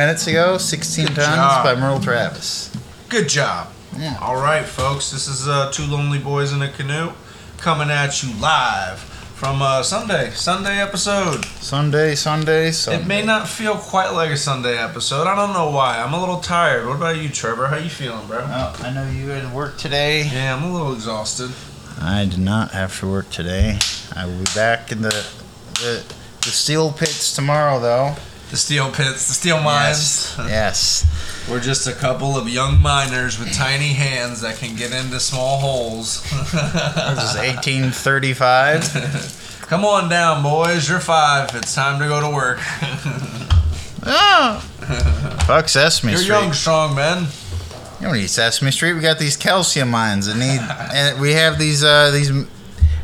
minutes ago. 16 Good tons job. by Merle Travis. Good job. Yeah. All right, folks. This is uh, two lonely boys in a canoe coming at you live from uh, Sunday Sunday episode. Sunday, Sunday, Sunday. It may not feel quite like a Sunday episode. I don't know why. I'm a little tired. What about you, Trevor? How you feeling, bro? Oh, I know you had to work today. Yeah, I'm a little exhausted. I did not have to work today. I will be back in the the, the steel pits tomorrow, though. The steel pits, the steel mines. Yes. yes. We're just a couple of young miners with tiny hands that can get into small holes. This is 1835. Come on down, boys. You're five. It's time to go to work. oh. Fuck Sesame Street. You're Street. young, strong men. You don't need Sesame Street. We got these calcium mines that need, and we have these uh, these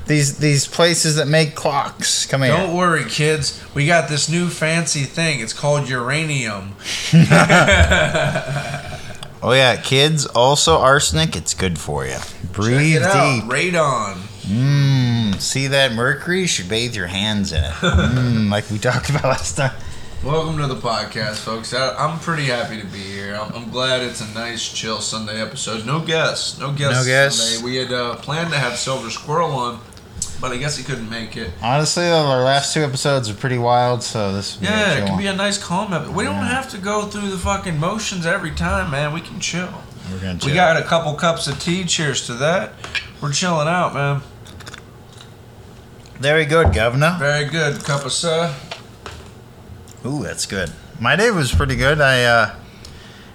these these places that make clocks. Come here. Don't worry, kids. We got this new fancy thing. It's called uranium. Oh yeah, kids. Also arsenic. It's good for you. Breathe it out. deep. Radon. Mmm. See that mercury? You should bathe your hands in it. Mmm. Like we talked about last time. Welcome to the podcast, folks. I, I'm pretty happy to be here. I'm, I'm glad it's a nice, chill Sunday episode. No guests. No guests. No guests. Sunday. We had uh, planned to have Silver Squirrel on, but I guess he couldn't make it. Honestly, though, our last two episodes are pretty wild. So this. Yeah, it can one. be a nice calm episode. We don't have to go through the fucking motions every time, man. We can chill. We're gonna chill. We got a couple cups of tea. Cheers to that. We're chilling out, man. Very good, Governor. Very good. Cup of sir. Ooh, that's good. My day was pretty good. I uh,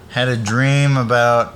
had a dream about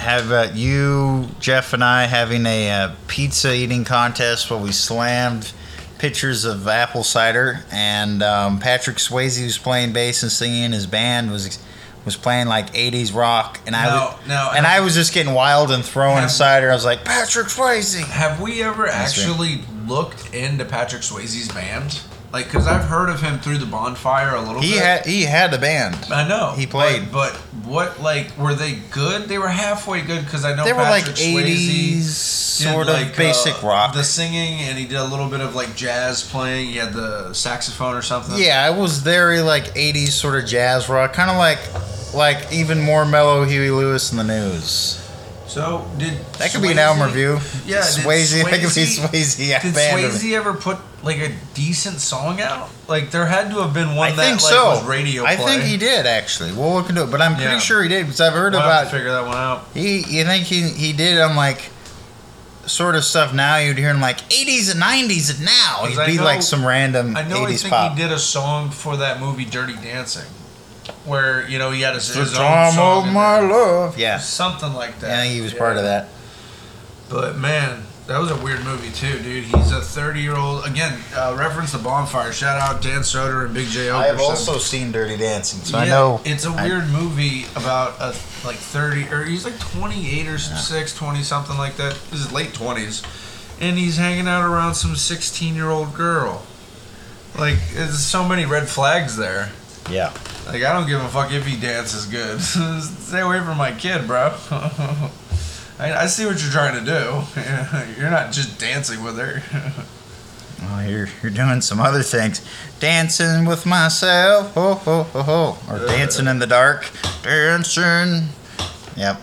have about you, Jeff, and I having a uh, pizza eating contest where we slammed pitchers of apple cider, and um, Patrick Swayze was playing bass and singing. His band was was playing like '80s rock, and I Now- was, now- and I was just getting wild and throwing Have- cider. I was like Patrick Swayze. Have we ever That's right. actually looked into Patrick Swayze's band? Like, because I've heard of him through the bonfire a little He bit. had he had a band. I know he played. but, but what like were they good? They were halfway good because I know They were like '80s sort of like, basic uh, rock. The singing and he did a little bit of like jazz playing. He had the saxophone or something. Yeah, it was very like '80s sort of jazz rock, kind of like like even more mellow Huey Lewis in the news. So did That could be an album review. Yeah, did Swayze. That could be Swayze- Swayze. Did Swayze ever put like a decent song out? Like there had to have been one I that think like so. was radio I think he did actually. We'll look into it, but I'm pretty Yeah. sure he did because I've heard We'll have about figure that one out. he. You think he he did on like sort of stuff now you'd hear him like 80s and 90s and now he'd I be know- like some random I know. I 80s think pop. he did a song for that movie Dirty Dancing, where you know he had his, The his own time song of my there. love. Yeah, something like that. I think he was part of that. But man, that was a weird movie too, dude. He's a 30 year old. Again, uh, reference the bonfire. Shout out Dan Soder and Big Jay Oakerson. I have also seen Dirty Dancing, so I know it's a weird movie about a like 30 or he's like 28 or some 6 20 something like that this is late 20s and he's hanging out around some 16 year old girl like there's so many red flags there yeah. Like i don't give a fuck if he dances good stay away from my kid bro I, I see what you're trying to do you're not just dancing with her Oh, you're, you're doing some other things. Dancing with myself. Ho, ho, ho, ho. Or dancing in the dark. Dancing. Yep.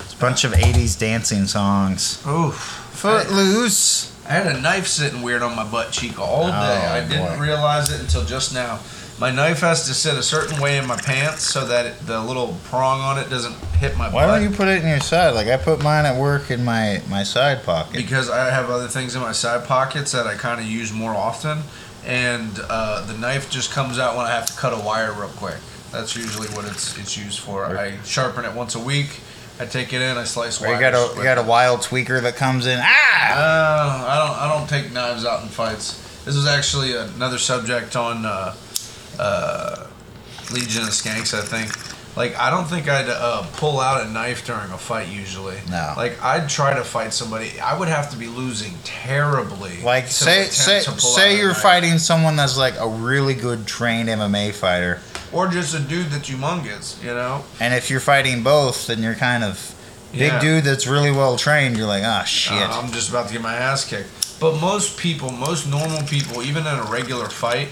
It's a bunch of 80s dancing songs. Oof. Footloose. I had a knife sitting weird on my butt cheek all day. Oh, I didn't boy. realize it until just now. My knife has to sit a certain way in my pants so that it, the little prong on it doesn't hit my Why butt. don't you put it in your side? Like I put mine at work in my, my side pocket. Because I have other things in my side pockets that I kind of use more often, and uh, the knife just comes out when I have to cut a wire real quick. That's usually what it's it's used for. I sharpen it once a week. I take it in. I slice Or you got a you got a wild tweaker that comes in. Ah! Uh, I don't. I don't take knives out in fights. This was actually another subject on uh, uh, Legion of Skanks. I think. Like, I don't think I'd uh, pull out a knife during a fight usually. No. Like, I'd try to fight somebody. I would have to be losing terribly. Like say say say you're fighting someone that's like a really good trained MMA fighter, or just a dude that's humongous. You know. and if you're fighting both, then you're kind of big Yeah. dude that's really well trained. You're like, ah, shit. Uh, I'm just about to get my ass kicked. But most people, most normal people, even in a regular fight,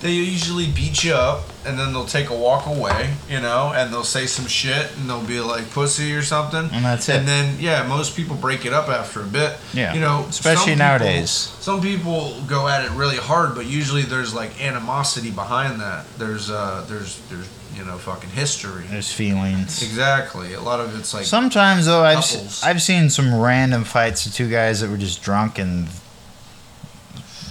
they usually beat you up and then they'll take a walk away, you know, and they'll say some shit, and they'll be like pussy or something, And that's it. And then yeah, most people break it up after a bit. Yeah. you know, Especially some nowadays. People, some people go at it really hard, but usually there's like animosity behind that. There's uh, there's there's you know fucking history. There's feelings. Exactly. A lot of it's like Sometimes though, I've. I've seen some random fights of two guys that were just drunk and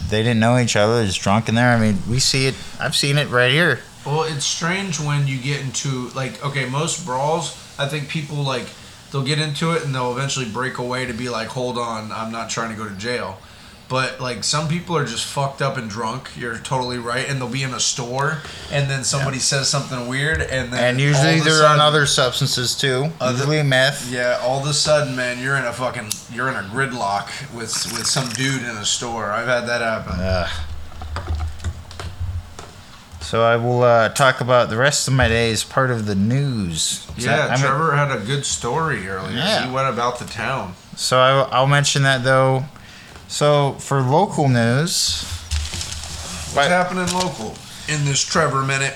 they didn't know each other, just drunk in there. I mean, we see it. I've seen it right here. Well, it's strange when you get into like okay, most brawls. I think people like they'll get into it and they'll eventually break away to be like, hold on, I'm not trying to go to jail. But like some people are just fucked up and drunk. You're totally right, and they'll be in a store, and then somebody says something weird, and then And usually all they're on other substances too. Other- usually meth. Yeah, all of a sudden, man, you're in a fucking you're in a gridlock with with some dude in a store. I've had that happen. Ugh. So I will uh, talk about the rest of my day as part of the news. Yeah, I'm- Trevor had a good story earlier. Yeah. He went about the town. So I, I'll mention that though. So for local news, What's happening local in this Trevor minute?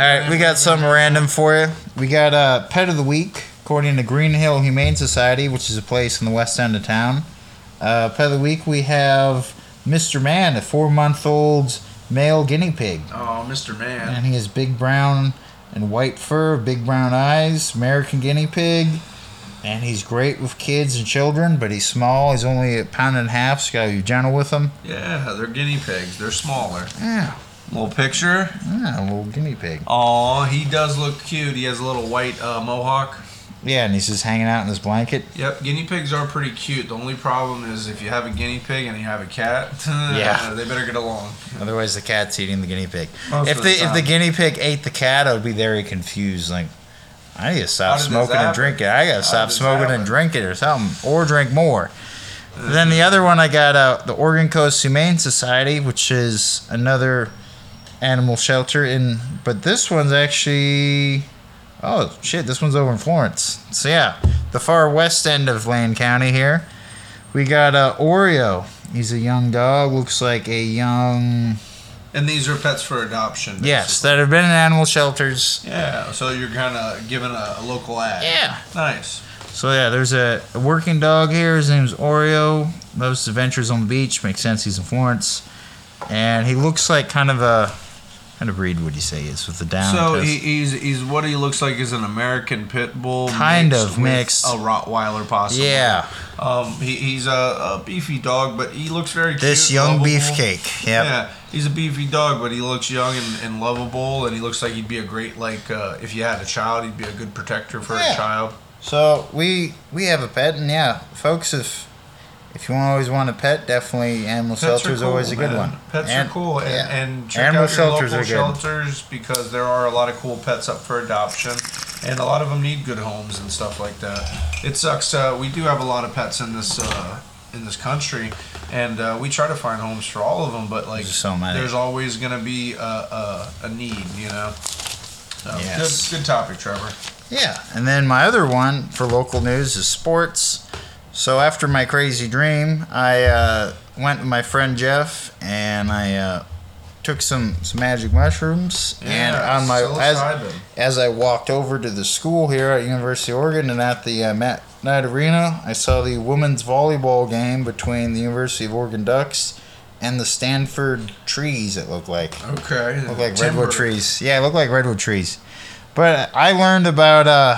All right, we got something random for you. We got uh, Pet of the Week, according to Greenhill Humane Society, which is a place in the west end of town. Uh, Pet of the Week, we have Mr. Man, a four month old male guinea pig. Oh, Mr. Man. And he has big brown and white fur, big brown eyes, American guinea pig. And he's great with kids and children, but he's small. He's only a pound and a half, so you gotta be gentle with him. Yeah, they're guinea pigs. They're smaller. Yeah, Little picture. yeah, a little guinea pig. Aw, he does look cute. He has a little white uh, mohawk. Yeah, and he's just hanging out in his blanket. Yep, guinea pigs are pretty cute. The only problem is if you have a guinea pig and you have a cat, Yeah. they better get along. Otherwise, the cat's eating the guinea pig. Most if the, the if the guinea pig ate the cat, I would be very confused. Like, I need to stop smoking and drinking. I gotta stop smoking and drinking or something, or drink more. then the other one I got uh, the Oregon Coast Humane Society, which is another animal shelter in, but this one's actually. Oh shit! This one's over in Florence. So yeah, the far west end of Lane County here. We got uh, Oreo. He's a young dog. Looks like a young And these are pets for adoption. Yes, that have been in animal shelters. Yeah, so you're kind of giving a, a local ad. Yeah. Nice. So yeah, there's a, a working dog here. His name's Oreo. Loves adventures on the beach. Makes sense. He's in Florence, and he looks like kind of a kind of breed. Would you say is with the down? So he, he's he's what he looks like is an American pit bull, Kind mixed of mixed. a Rottweiler, possibly. yeah, Um, he, he's a, a beefy dog, but he looks very this cute, young lovable. beefcake. Yep. Yeah, he's a beefy dog, but he looks young and, and lovable, and he looks like he'd be a great like uh, if you had a child, he'd be a good protector for Yeah. a child. So we we have a pet, and yeah, folks, if if you always want a pet, definitely animal shelter is always a good man. one. Pets And- are cool, and, yeah. and check Animal out your shelters local are good. shelters because there are a lot of cool pets up for adoption, and a lot of them need good homes and stuff like that. It sucks. Uh, we do have a lot of pets in this uh, in this country, and uh, we try to find homes for all of them. But like, There's so there's always gonna be a, a, a need, you know. So, Yes. Good, good topic, Trevor. Yeah, and then my other one for local news is sports. So after my crazy dream, I uh, went with my friend Jeff and I uh, took some, some magic mushrooms. and on my as, as I walked over to the school here at University of Oregon and at the uh, Matt Knight Arena, I saw the women's volleyball game between the University of Oregon Ducks and the Stanford trees. It looked like. Okay. Look like Timber. redwood trees. Yeah, look like redwood trees. But I learned about uh,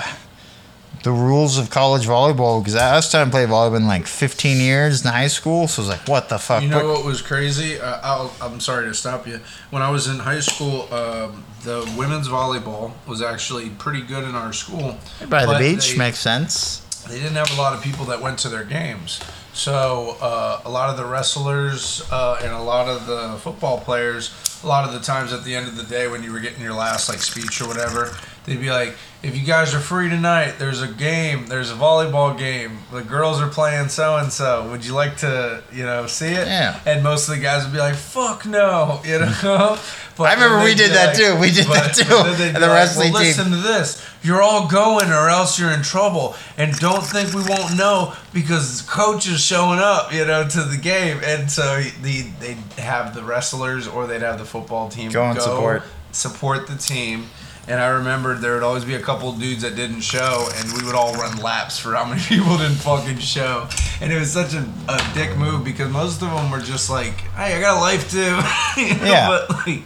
the rules of college volleyball because I was trying to play volleyball in like 15 years in high school. So I was like, what the fuck? You know What- what was crazy? Uh, I'll, I'm sorry to stop you. When I was in high school, um, the women's volleyball was actually pretty good in our school. By the beach they- makes sense. They didn't have a lot of people that went to their games. So uh, a lot of the wrestlers uh, and a lot of the football players, a lot of the times at the end of the day when you were getting your last like speech or whatever, they'd be like, "If you guys are free tonight, there's a game, there's a volleyball game. The girls are playing so and so. Would you like to, you know, see it?" Yeah. And most of the guys would be like, "Fuck no," you know. But I remember we did that too. We did that too then they'd at be the like, wrestling well, team." Listen to this. You're all going, or else you're in trouble. And don't think we won't know because the coach is showing up, you know, to the game. And so the they'd have the wrestlers or they'd have the football team. Go and support. support the team. And I remembered there would always be a couple dudes that didn't show, and we would all run laps for how many people didn't fucking show. And it was such a, a dick move because most of them were just like, "Hey, I got a life too." You know, Yeah. But like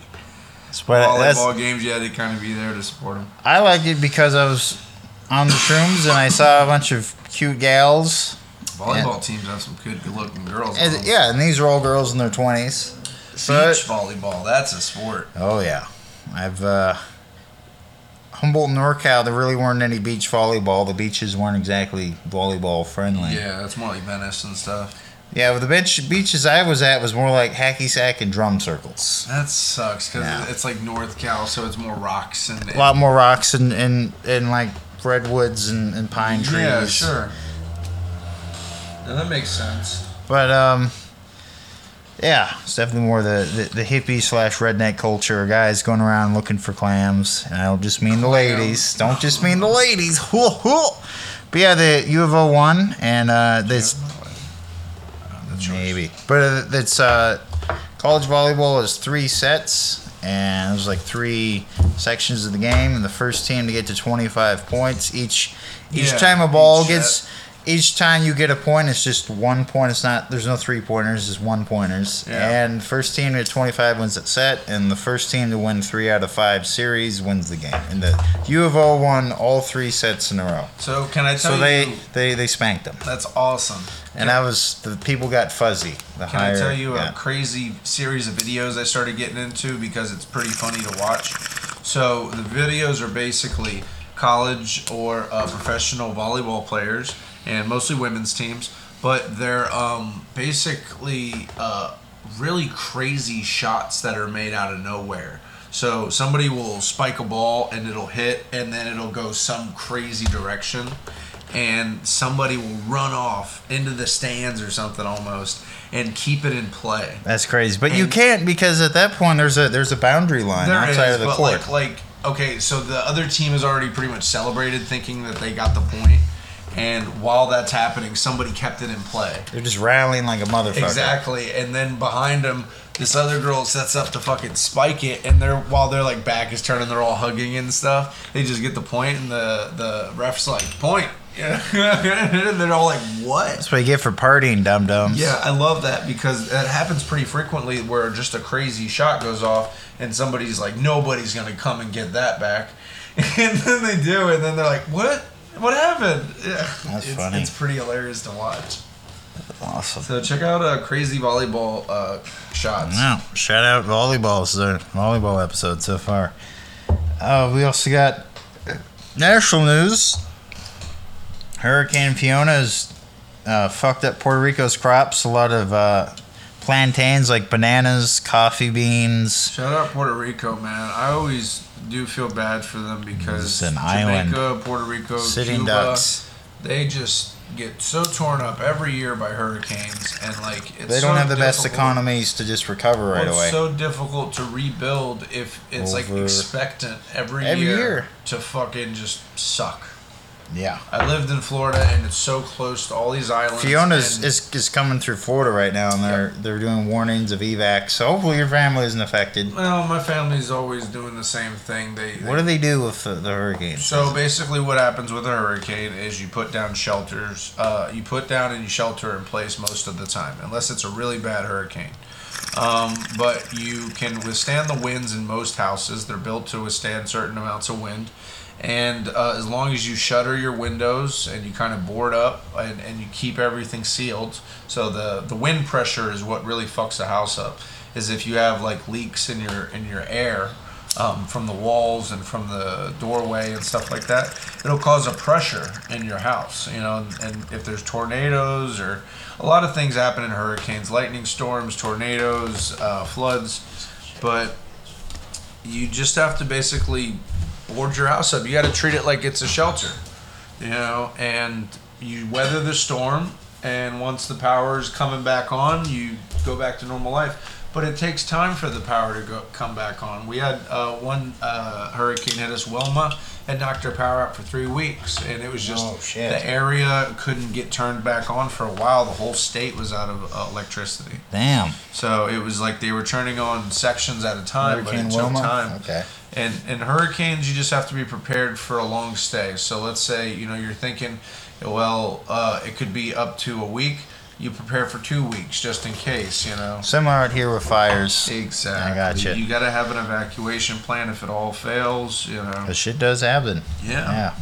But that's, volleyball games, you had to kind of be there to support them. I like it because I was on the shrooms and I saw a bunch of cute gals. Volleyball teams have some good, good-looking girls. on And, them. yeah, and these are all girls in their twenties. Beach volleyball, that's a sport. Oh yeah, I've uh, Humboldt and NorCal. There really weren't any beach volleyball. The beaches weren't exactly volleyball friendly. Yeah, that's more like Venice and stuff. Yeah, but the beach beaches I was at was more like hacky sack and drum circles. That sucks because Yeah. it's like North Cal, so it's more rocks and. A lot more rocks and and, and like redwoods and, and pine trees. Yeah, sure. Yeah, that makes sense. But um, yeah, it's definitely more the, the, the hippie slash redneck culture. Guys going around looking for clams, and I don't just mean the ladies. Don't just mean the ladies. But yeah, the U of O won, and uh, this maybe, but uh, it's uh, college volleyball is three sets, and there's like three sections of the game, and the first team to get to 25 points each. Each Yeah, time a ball gets. Each time you get a point, it's just one point. It's not. There's no three pointers. It's one pointers. Yeah. And first team to 25 wins that set, and the first team to win three out of five series wins the game. And the U of O won all three sets in a row. So can I tell you? So they you? they they spanked them, That's awesome. and I was the people got fuzzy. The Can higher, I tell you yeah. a crazy series of videos I started getting into because it's pretty funny to watch? So the videos are basically college or uh, professional volleyball players and mostly women's teams, but they're um, basically uh, really crazy shots that are made out of nowhere. So somebody will spike a ball and it'll hit and then it'll go some crazy direction and somebody will run off into the stands or something almost and keep it in play. That's crazy, but you can't because at that point there's a there's a boundary line outside is, of the court. like like okay, so the other team has already pretty much celebrated thinking that they got the point, and while that's happening, somebody kept it in play. They're just rallying like a motherfucker. Exactly, and then behind them, this other girl sets up to fucking spike it, and they're while their like back is turning, they're all hugging and stuff. They just get the point, and the the refs like point, yeah, and they're all like, "What?" That's what you get for partying, dum dums. Yeah, I love that because that happens pretty frequently where just a crazy shot goes off and somebody's like, nobody's gonna come and get that back, and then they do, and then they're like, what? What happened? Yeah, That's it's, funny. It's pretty hilarious to watch. awesome. So check out uh, crazy volleyball uh, shots. Wow! Shout out volleyball. It's volleyball episode so far. Uh, we also got national news. Hurricane Fiona has uh, fucked up Puerto Rico's crops. A lot of uh, plantains, like bananas, coffee beans. Shout out Puerto Rico, man. I always do feel bad for them because It's an Jamaica, island. Puerto Rico, Sitting Cuba, ducks. they just get so torn up every year by hurricanes, and like it's They don't so have the best difficult- economies to just recover right well, away. It's so difficult to rebuild if it's like Over- expectant every, Every year. to fucking just suck. Yeah. I lived in Florida, and it's so close to all these islands. Fiona's and- is, is coming through Florida right now, and they're they're doing warnings of evac. So hopefully your family isn't affected. well, my family's always doing the same thing. They, they What do they do with the, the hurricane? So basically, what happens with a hurricane is you put down shelters. Uh, you put down and you shelter in place most of the time, unless it's a really bad hurricane. Um, but you can withstand the winds in most houses. They're built to withstand certain amounts of wind. And uh, as long as you shutter your windows and you kind of board up and, and you keep everything sealed, so the, the wind pressure is what really fucks the house up. Is if you have like leaks in your in your air, um, from the walls and from the doorway and stuff like that, it'll cause a pressure in your house. You know, and, and if there's tornadoes or a lot of things happen in hurricanes, lightning storms, tornadoes, uh, floods, but you just have to basically board your house up. You got to treat it like it's a shelter, you know, and you weather the storm. And once the power is coming back on, you go back to normal life. but it takes time for the power to go come back on. We had uh, one uh, hurricane hit us, Wilma, and knocked our power out for three weeks, and it was just Oh, the area couldn't get turned back on for a while. The whole state was out of uh, electricity, Damn. so it was like they were turning on sections at a time, but Hurricane it took time. Okay. And and hurricanes, you just have to be prepared for a long stay. So let's say you know you're thinking, well, uh, it could be up to a week. You prepare for two weeks just in case. You know. Similar out here with fires. Exactly. I gotcha. You You got to have an evacuation plan if it all fails. You know. The shit does happen. Yeah. Yeah.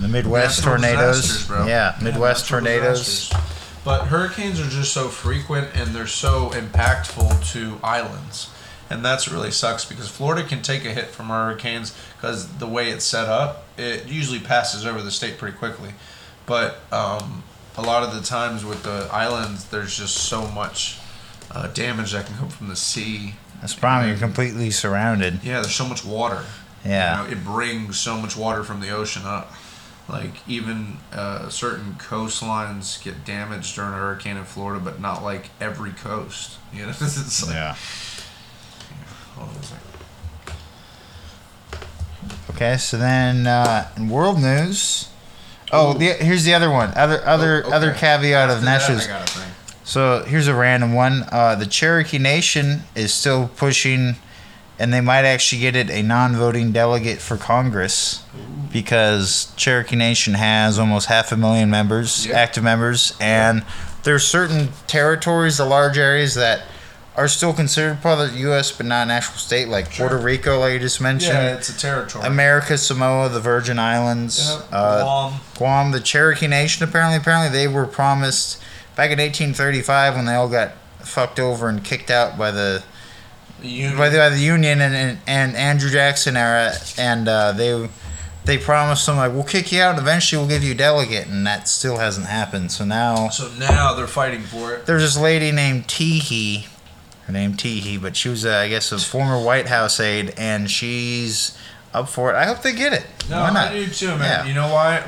The Midwest Natural tornadoes. Yeah, Midwest natural tornadoes. disasters. But hurricanes are just so frequent and they're so impactful to islands. And that's really sucks because Florida can take a hit from hurricanes because the way it's set up, it usually passes over the state pretty quickly. But um, a lot of the times with the islands, there's just so much uh, damage that can come from the sea. That's probably you're completely surrounded. Yeah, there's so much water. Yeah. You know, it brings so much water from the ocean up. Like even uh, certain coastlines get damaged during a hurricane in Florida, but not like every coast. You know, it's like, Yeah. hold on a second. Okay, so then uh, in world news. Oh, the, here's the other one. Other other Oh, other caveat of After that, national. I got a thing. So here's a random one. Uh, the Cherokee Nation is still pushing, and they might actually get it a non-voting delegate for Congress because Cherokee Nation has almost half a million members, Yeah. active members, and there's certain territories, the large areas that are still considered part of the U.S. but not an actual state, like Sure. Puerto Rico, like you just mentioned. Yeah, it's a territory. America, Samoa, the Virgin Islands, Yeah, uh, Guam. Guam, the Cherokee Nation. Apparently, apparently they were promised back in 1835 when they all got fucked over and kicked out by the The Union. by the, by the Union and, and, and Andrew Jackson era, and uh, they they promised them like we'll kick you out and eventually we'll give you a delegate, and that still hasn't happened. So now so now they're fighting for it. there's this lady named Teehee, her name Teehee, but she was uh, I guess a former White House aide, and she's up for it. I hope they get it. No, Why not? I do too, man. Yeah. You know why?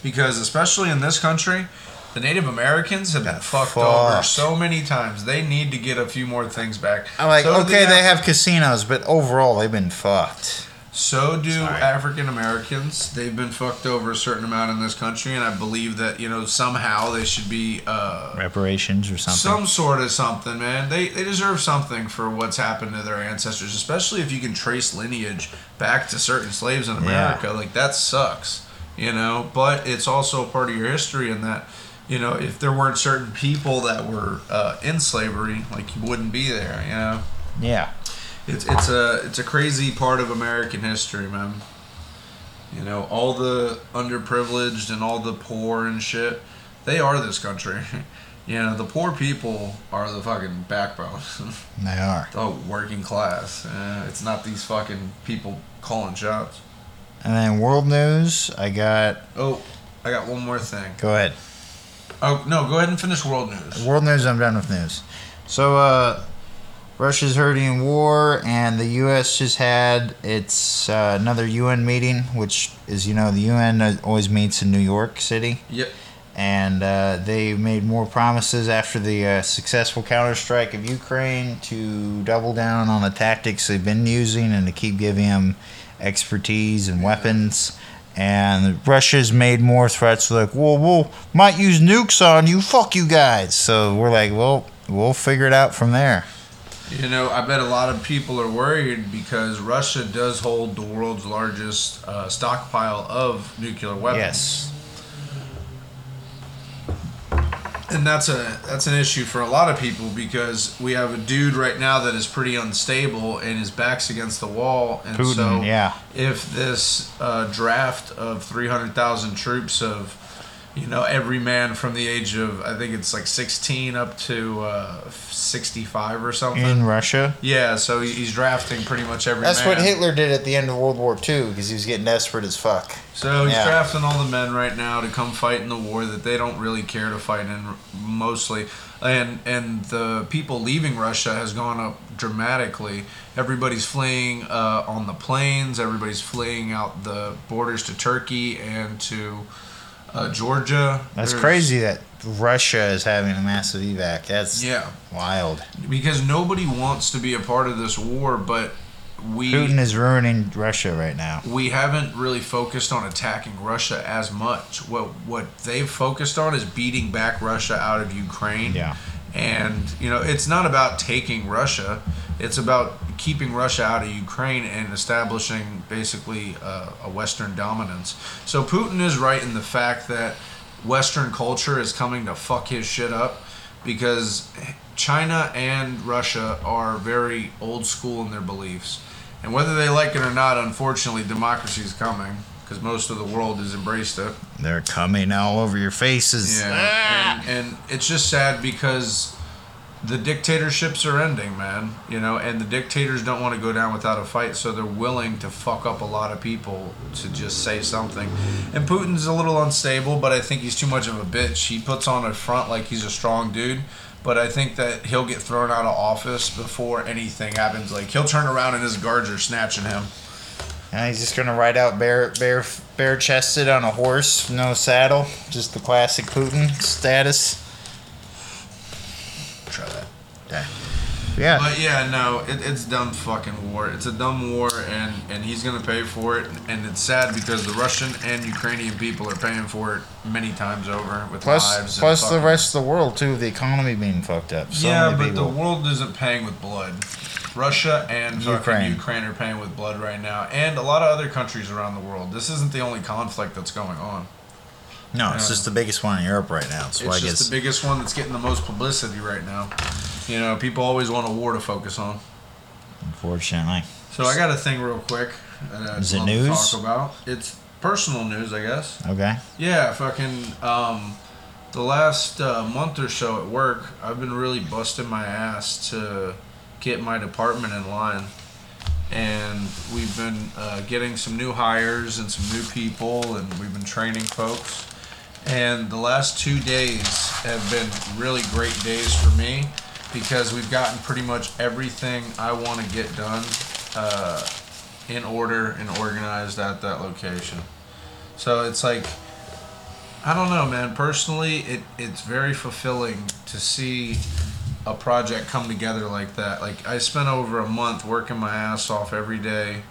Because especially in this country, the Native Americans have been Got fucked over so many times. They need to get a few more things back. I'm like, So okay, the they have casinos, but overall they've been fucked. So do African Americans. They've been fucked over a certain amount in this country, and I believe that you know somehow they should be uh, Reparations or something. some sort of something, man. They they deserve something for what's happened to their ancestors, especially if you can trace lineage back to certain slaves in America. Like that sucks, you know. But it's also a part of your history, in that you know if there weren't certain people that were uh, in slavery, like you wouldn't be there, you know. yeah. It's it's a it's a crazy part of American history, man. You know, all the underprivileged and all the poor and shit, they are this country. You know, the poor people are the fucking backbone. They are. the working class. Uh, it's not these fucking people calling shots. And then world news, I got. Oh, I got one more thing. Go ahead. Oh no, go ahead and finish world news. World news, I'm done with news. So, uh, Russia's hurting war, and the U.S. just had its uh, another UN meeting, which is, you know, the UN always meets in New York City. Yep. and uh, they made more promises after the uh, successful counterstrike of Ukraine to double down on the tactics they've been using and to keep giving them expertise and weapons. And Russia's made more threats like, well, we'll might use nukes on you, fuck you guys. So we're like, well, we'll figure it out from there. You know, I bet a lot of people are worried because Russia does hold the world's largest uh, stockpile of nuclear weapons. Yes. and that's a that's an issue for a lot of people because we have a dude right now that is pretty unstable and his back's against the wall and Putin, so yeah. if this uh, draft of 300,000 troops of you know every man from the age of I think it's like 16 up to uh, 65 or something In Russia. yeah so he's drafting pretty much every That's man what Hitler did at the end of World War II because he was getting desperate as fuck. So he's Yeah. drafting all the men right now to come fight in the war that they don't really care to fight in mostly. And and the people leaving Russia has gone up dramatically. Everybody's fleeing uh, on the planes. Everybody's fleeing out the borders to Turkey and to uh, Georgia. That's There's- crazy that Russia is having a massive evac. That's Yeah, wild. because nobody wants to be a part of this war, but we Putin is ruining Russia right now. we haven't really focused on attacking Russia as much. What what they've focused on is beating back Russia out of Ukraine. Yeah. And you know, it's not about taking Russia. It's about keeping Russia out of Ukraine and establishing basically uh, a Western dominance. So Putin is right in the fact that Western culture is coming to fuck his shit up because China and Russia are very old school in their beliefs. And whether they like it or not, unfortunately, democracy is coming because most of the world has embraced it. They're coming all over your faces. Ah! Yeah, and, and it's just sad because the dictatorships are ending, man. You know, and the dictators don't want to go down without a fight, so they're willing to fuck up a lot of people to just say something. And Putin's a little unstable, but I think he's too much of a bitch. He puts on a front like he's a strong dude. But I think that he'll get thrown out of office before anything happens. Like he'll turn around and his guards are snatching him. And he's just gonna ride out bare, bare, bare chested on a horse, no saddle, just the classic Putin status. Try that. Yeah. Yeah. But yeah, no, it, it's dumb fucking war. It's a dumb war, and and he's gonna pay for it. And it's sad because the Russian and Ukrainian people are paying for it many times over with Plus, lives. and plus the rest of the world too. The economy being fucked up. So yeah, but people. the world isn't paying with blood. Russia and Ukraine. Ukraine are paying with blood right now, and a lot of other countries around the world. This isn't the only conflict that's going on. No, it's yeah. just the biggest one in Europe right now. So It's just guess the biggest one that's getting the most publicity right now. You know, people always want a war to focus on. unfortunately. So I got a thing real quick that Is it news? talk about. It's personal news, I guess. Okay. Yeah, fucking. Um, the last uh, month or so at work, I've been really busting my ass to get my department in line, and we've been uh, getting some new hires and some new people, and we've been training folks. And the last two days have been really great days for me because we've gotten pretty much everything I want to get done uh, in order and organized at that location. So it's like, I don't know, man. Personally, it, it's very fulfilling to see a project come together like that. Like, I spent over a month working my ass off every day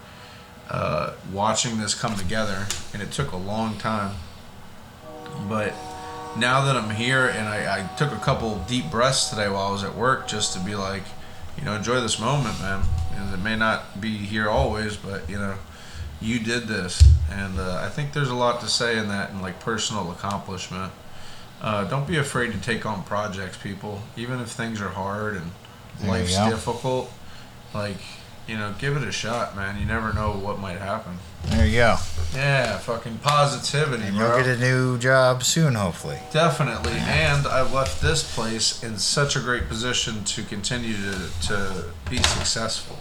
uh, watching this come together, and it took a long time. But now that I'm here, and I, I took a couple deep breaths today while I was at work just to be like, you know, enjoy this moment, man. And it may not be here always, but, you know, you did this. And uh, I think there's a lot to say in that and like personal accomplishment. Uh, don't be afraid to take on projects, people. Even if things are hard and There life's difficult, like, you know, give it a shot, man. You never know what might happen. There you go. Yeah, fucking positivity, And bro. you'll get a new job soon, hopefully. Definitely, and I've left this place in such a great position to continue to, to be successful.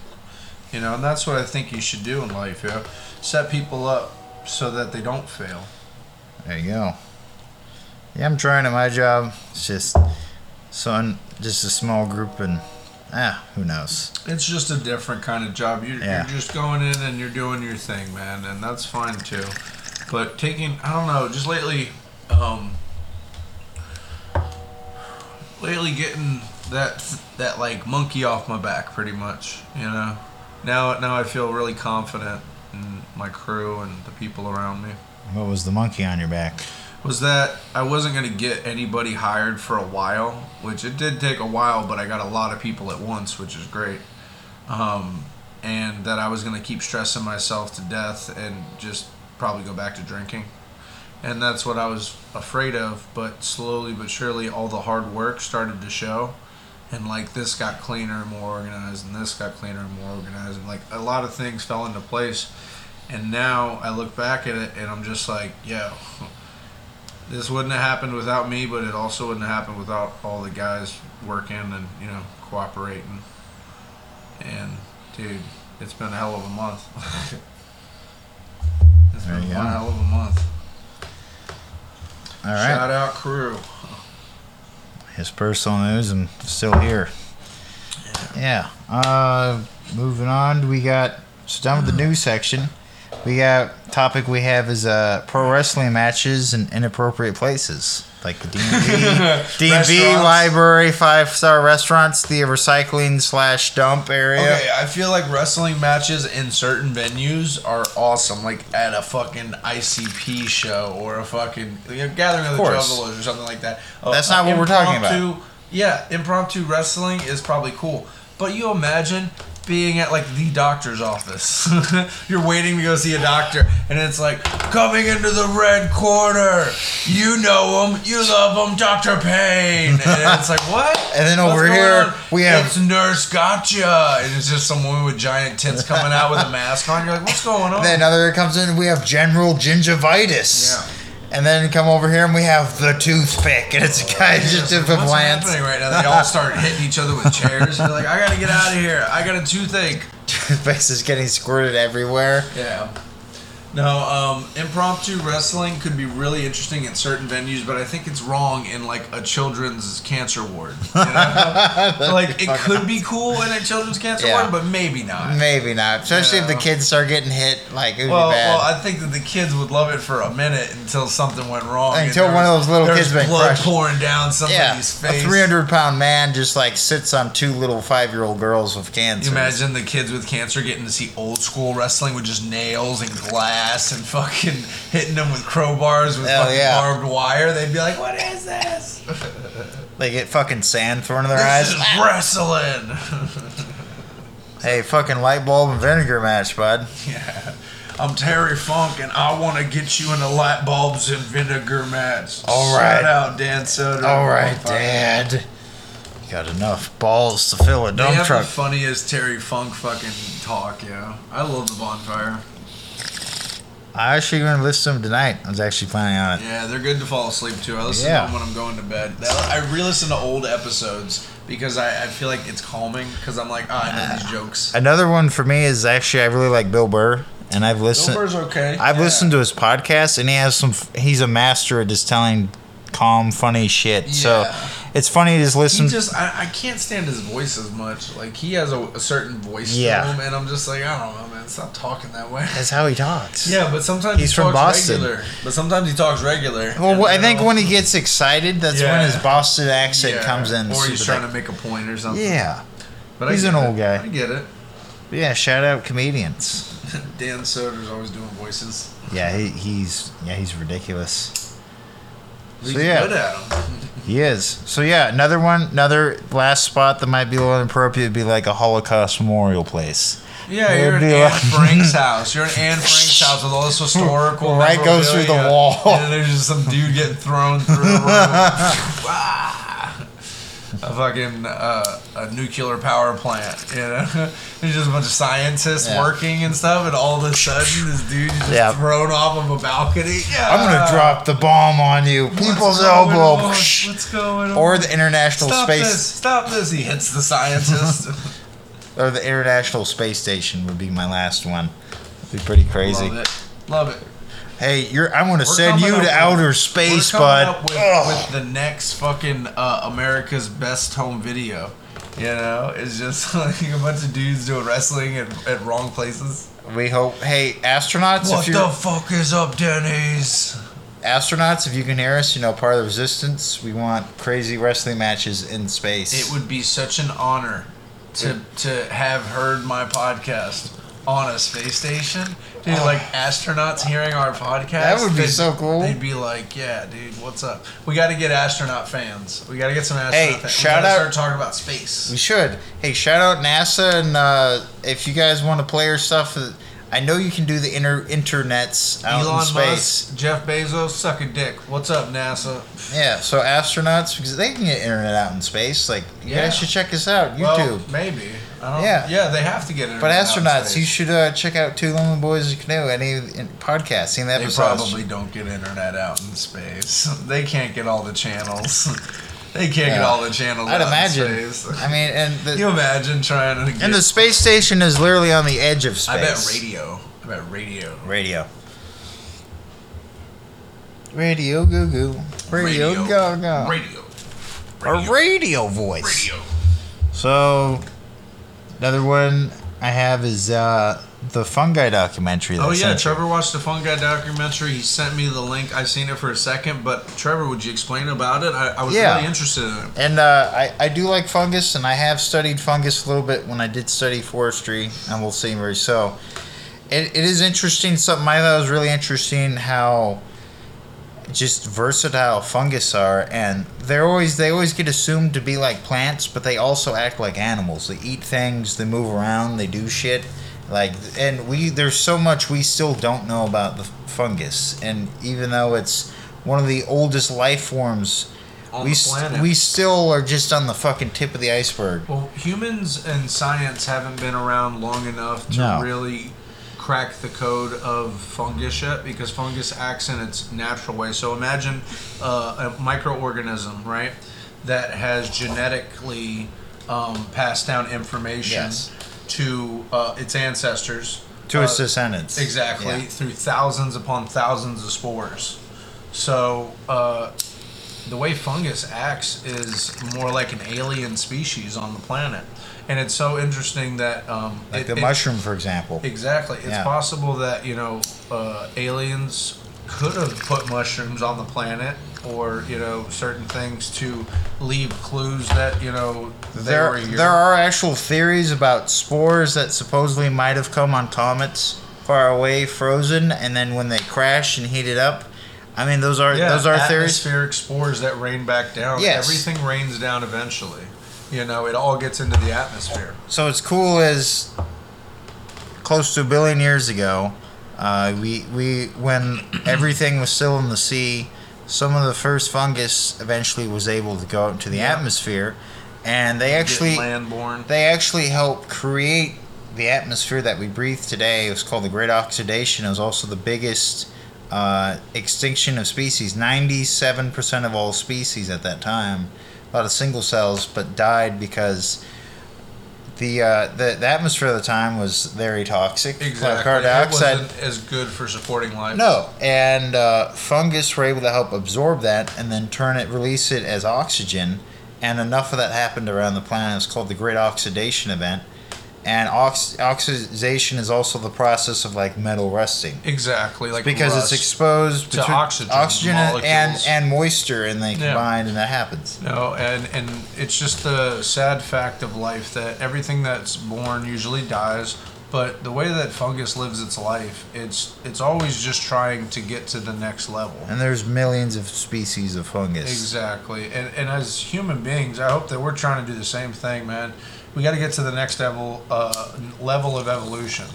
You know, and that's what I think you should do in life. yeah. set people up so that they don't fail. There you go. Yeah, I'm trying at my job. It's just son, just a small group, and ah, who knows? It's just a different kind of job. You're, Yeah. you're just going in and you're doing your thing, man, and that's fine too. But taking, I don't know, just lately, um, lately getting that that like monkey off my back, pretty much. You know, now now I feel really confident in my crew and the people around me. What was the monkey on your back? Was that I wasn't gonna get anybody hired for a while, which it did take a while, but I got a lot of people at once, which is great. Um, and that I was gonna keep stressing myself to death and just probably go back to drinking. And that's what I was afraid of, but slowly but surely all the hard work started to show. And like this got cleaner and more organized, and this got cleaner and more organized, and like a lot of things fell into place. And now I look back at it and I'm just like, yo, this wouldn't have happened without me, but it also wouldn't have happened without all the guys working and you know cooperating. And dude, it's been a hell of a month. it's There been one go. hell of a month. All right, Shout out crew. his personal news. I'm still here. Yeah. Uh, moving on, we got so done with the news section. We got topic we have is uh, pro wrestling matches in inappropriate places, like the D and B Restaurants. library, five star restaurants, the recycling slash dump area. Okay, I feel like wrestling matches in certain venues are awesome, like at a fucking ICP show or a fucking you know, gathering of the course. juggalos or something like that. Uh, That's not what we're talking about. Yeah, impromptu wrestling is probably cool, but you imagine being at like the doctor's office. You're waiting to go see a doctor, and it's like coming into the red corner. You know him, you love him, Doctor Payne, and it's like what? And then over here, on? we have- it's Nurse Gotcha, and it's just some woman with giant tits coming out with a mask on. You're like, what's going on? Then another comes in. We have general gingivitis. Yeah. And then come over here and we have the toothpick, and it's a guy just What's with a glance. happening right now? They all start hitting each other with chairs. You're like, I gotta get out of here. I got a toothache. Toothpaste is getting squirted everywhere. Yeah. No, um, impromptu wrestling could be really interesting in certain venues, but I think it's wrong in like a children's cancer ward. You know? like it could be cool in a children's cancer Yeah. ward, but maybe not. Maybe not, especially if the kids start getting hit. Like it would Well, be bad. well, I think that the kids would love it for a minute until something went wrong. Until one of those little kids was been blood crushed. pouring down yeah, somebody's a 300 pound man just like sits on two little five year old girls with cancer. You imagine the kids with cancer getting to see old school wrestling with just nails and glass and fucking hitting them with crowbars with yeah. barbed wire. They'd be like, "What is this? They get fucking sand thrown in their This eyes. is wrestling." Hey, fucking light bulb and vinegar match, bud. yeah. I'm Terry Funk, and I want to get you in a light bulbs and vinegar match. All right. Shout out Dan Soder. All right, Dad. You got enough balls to fill a They dump have truck. the funniest Terry Funk fucking talk, yeah. I love the bonfire. I actually going to listen to them tonight. I was actually planning on it. Yeah, they're good to fall asleep to. I listen Yeah. to them when I'm going to bed. I re-listen to old episodes because I, I feel like it's calming because I'm like, oh, I know these uh, jokes. Another one for me is actually I really like Bill Burr, and I've Bill listened. Burr's okay. I've Yeah. listened to his podcast, and he has some. He's a master at just telling calm, funny shit. So Yeah. It's funny to just listen. He just, I, I can't stand his voice as much. Like he has a, a certain voice Yeah. to him, and I'm just like, I don't know, man. Stop talking that way. That's how he talks. Yeah, but sometimes He's he from talks Boston. regular. But sometimes he talks regular. Well, and I think when he gets excited, that's when his Boston accent yeah, comes in. or he's trying thick. to make a point or something. Yeah, but he's an it. old guy. I get it. But yeah. Shout out comedians. Dan Soder's always doing voices. Yeah, he, he's yeah he's ridiculous. He's So, yeah. good at them. He is. So yeah, another one, another last spot that might be a little inappropriate would be like a Holocaust memorial place. Yeah, It'd you're in Anne like- Frank's house. You're in Anne Frank's house with all this historical. Right goes through the wall. And there's just some dude getting thrown through a room. A fucking uh, a nuclear power plant. You know, there's just a bunch of scientists Yeah. working and stuff, and all of a sudden this dude is just Yeah. thrown off of a balcony. Yeah. I'm gonna drop the bomb on you, What's people's going elbow, on? What's going on? or the International Stop Space, this! Stop this! He hits the scientist. or the International Space Station would be my last one. It'd be pretty crazy. Love it. Love it. Hey, you're. I'm gonna We're send you to with- outer space, bud. up with, with the next fucking uh, America's Best Home Video. You know, it's just like a bunch of dudes doing wrestling at, at wrong places. we hope. Hey, astronauts, What if the fuck is up, Denny's? astronauts, if you can hear us, you know, part of the resistance. We want crazy wrestling matches in space. It would be such an honor to to have heard my podcast on a space station. Dude, like astronauts hearing our podcast. That would be so cool. They'd be like, "Yeah, dude, what's up? We got to get astronaut fans. We got to get some astronaut Hey, fans. shout we out- Start talking about space. We should. Hey, shout out NASA, and uh, if you guys want to play our stuff, uh, I know you can do the inter- internets out Elon in space. Musk, Jeff Bezos, suck a dick. What's up, NASA? Yeah, so astronauts because they can get internet out in space. Like you Yeah. guys should check us out, YouTube. Well, maybe. I don't, Yeah. yeah. they have to get it. but astronauts, you should uh, check out Two Lonely Boys in a Canoe. Any in- podcast, seen the They probably don't get internet out in space. They can't get all the channels. They can't get all the channels. I'd out imagine. In space. I mean, and Can you imagine trying to get? and the space station is literally on the edge of space. I bet radio. I bet radio. Radio. Radio goo goo. Radio, go go. Radio. A radio voice. Radio. So, another one I have is uh, the fungi documentary. That Oh yeah, sent you. Trevor watched the fungi documentary. He sent me the link. I seen it for a second, but Trevor, would you explain about it? I, I was Yeah. really interested in it. And uh, I, I do like fungus, and I have studied fungus a little bit when I did study forestry, and we'll see very so. It, it is interesting. Something I thought was really interesting how just versatile fungus are, and they're always they always get assumed to be like plants, but they also act like animals. They eat things, they move around, they do shit. Like, and we there's so much we still don't know about the fungus, and even though it's one of the oldest life forms On we the st- we still are just on the fucking tip of the iceberg. Well, humans and science haven't been around long enough to No. really crack the code of fungus yet because fungus acts in its natural way. So imagine uh, a microorganism, right, that has genetically um, passed down information Yes. to uh, its ancestors. To uh, its descendants. Exactly, Yeah. through thousands upon thousands of spores. So, uh, the way fungus acts is more like an alien species on the planet. And it's so interesting that. Um, Like it- the it- mushroom, for example. Exactly. It's Yeah. possible that, you know, uh, aliens could have put mushrooms on the planet or, you know, certain things to leave clues that, you know, they were There, here. there are actual theories about spores that supposedly might have come on comets far away, frozen, and then when they crash and heat it up. I mean, those are Yeah, those are theories. atmospheric spores that rain back down. Yes. Everything rains down eventually. You know, it all gets into the atmosphere. So it's cool as close to a billion years ago, uh, we we when everything was still in the sea, some of the first fungus eventually was able to go out into the Yeah. atmosphere, and they actually they actually help create the atmosphere that we breathe today. It was called the Great Oxidation. It was also the biggest uh, extinction of species. Ninety-seven percent of all species at that time, a lot of single cells, but died because the uh, the, the atmosphere at the time was very toxic. Exactly. Carbon It dioxide. wasn't as good for supporting life. No, and uh, fungus were able to help absorb that and then turn it, release it as oxygen, and enough of that happened around the planet. It's called the Great Oxidation Event, and ox- oxidation is also the process of like metal rusting Exactly. Like because rust. it's exposed To oxygen oxygen and, and and moisture, and they Yeah. combine, and that happens. No, and and it's just the sad fact of life that everything that's born usually dies. But the way that fungus lives its life, it's it's always just trying to get to the next level. And there's millions of species of fungus. Exactly. And and as human beings, I hope that we're trying to do the same thing, man. We got to get to the next level uh, level of evolution.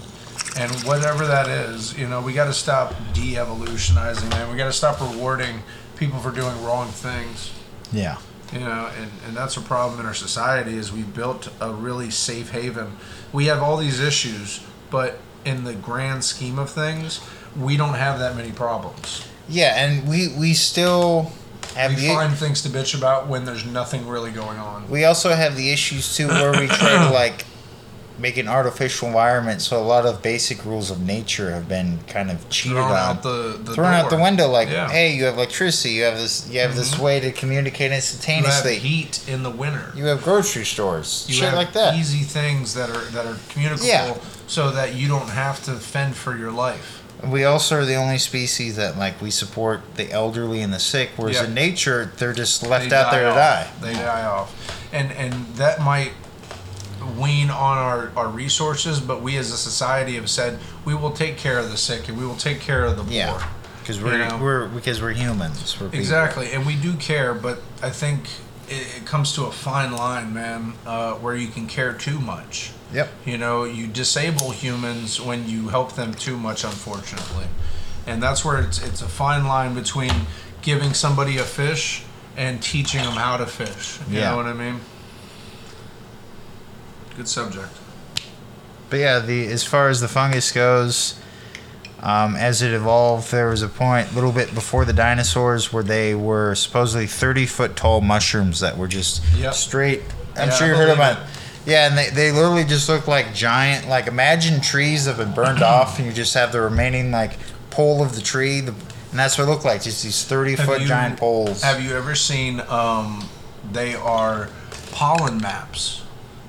And whatever that is, you know, we got to stop de-evolutionizing, man. We got to stop rewarding people for doing wrong things. Yeah. You know, and, and that's a problem in our society is we built a really safe haven. We have all these issues, but in the grand scheme of things, we don't have that many problems. Yeah, and we we still have We the find things to bitch about when there's nothing really going on. We also have the issues too where we try to like make an artificial environment, so a lot of basic rules of nature have been kind of cheated Thrown on, out the, the thrown out the window. Like, Yeah. hey, you have electricity, you have this, you have this Mhm. way to communicate You have instantaneously. heat in the winter. You have grocery stores, You shit have like that. easy things that are that are communicable, Yeah. so that you don't have to fend for your life. We also are the only species that like we support the elderly and the sick, whereas Yep. in nature they're just left They out there to die. They die off, and and that might wean on our, our resources. But we as a society have said we will take care of the sick and we will take care of the poor. Yeah, because we're You know? we're because we're humans. We're people. Exactly, and we do care, but I think it, it comes to a fine line, man, uh, where you can care too much. Yep. You know, you disable humans when you help them too much, unfortunately, and that's where it's it's a fine line between giving somebody a fish and teaching them how to fish. You Yeah. know what I mean? Good subject. But yeah, the as far as the fungus goes, um, as it evolved, there was a point a little bit before the dinosaurs where they were supposedly thirty foot tall mushrooms that were just Yep. straight. I'm Yeah, sure you heard about. Yeah, and they, they literally just look like giant. Like imagine trees that have been burned off, and you just have the remaining like pole of the tree, the, and that's what it looked like. Just these thirty Have foot you- giant poles. Have you ever seen? Um, they are pollen maps.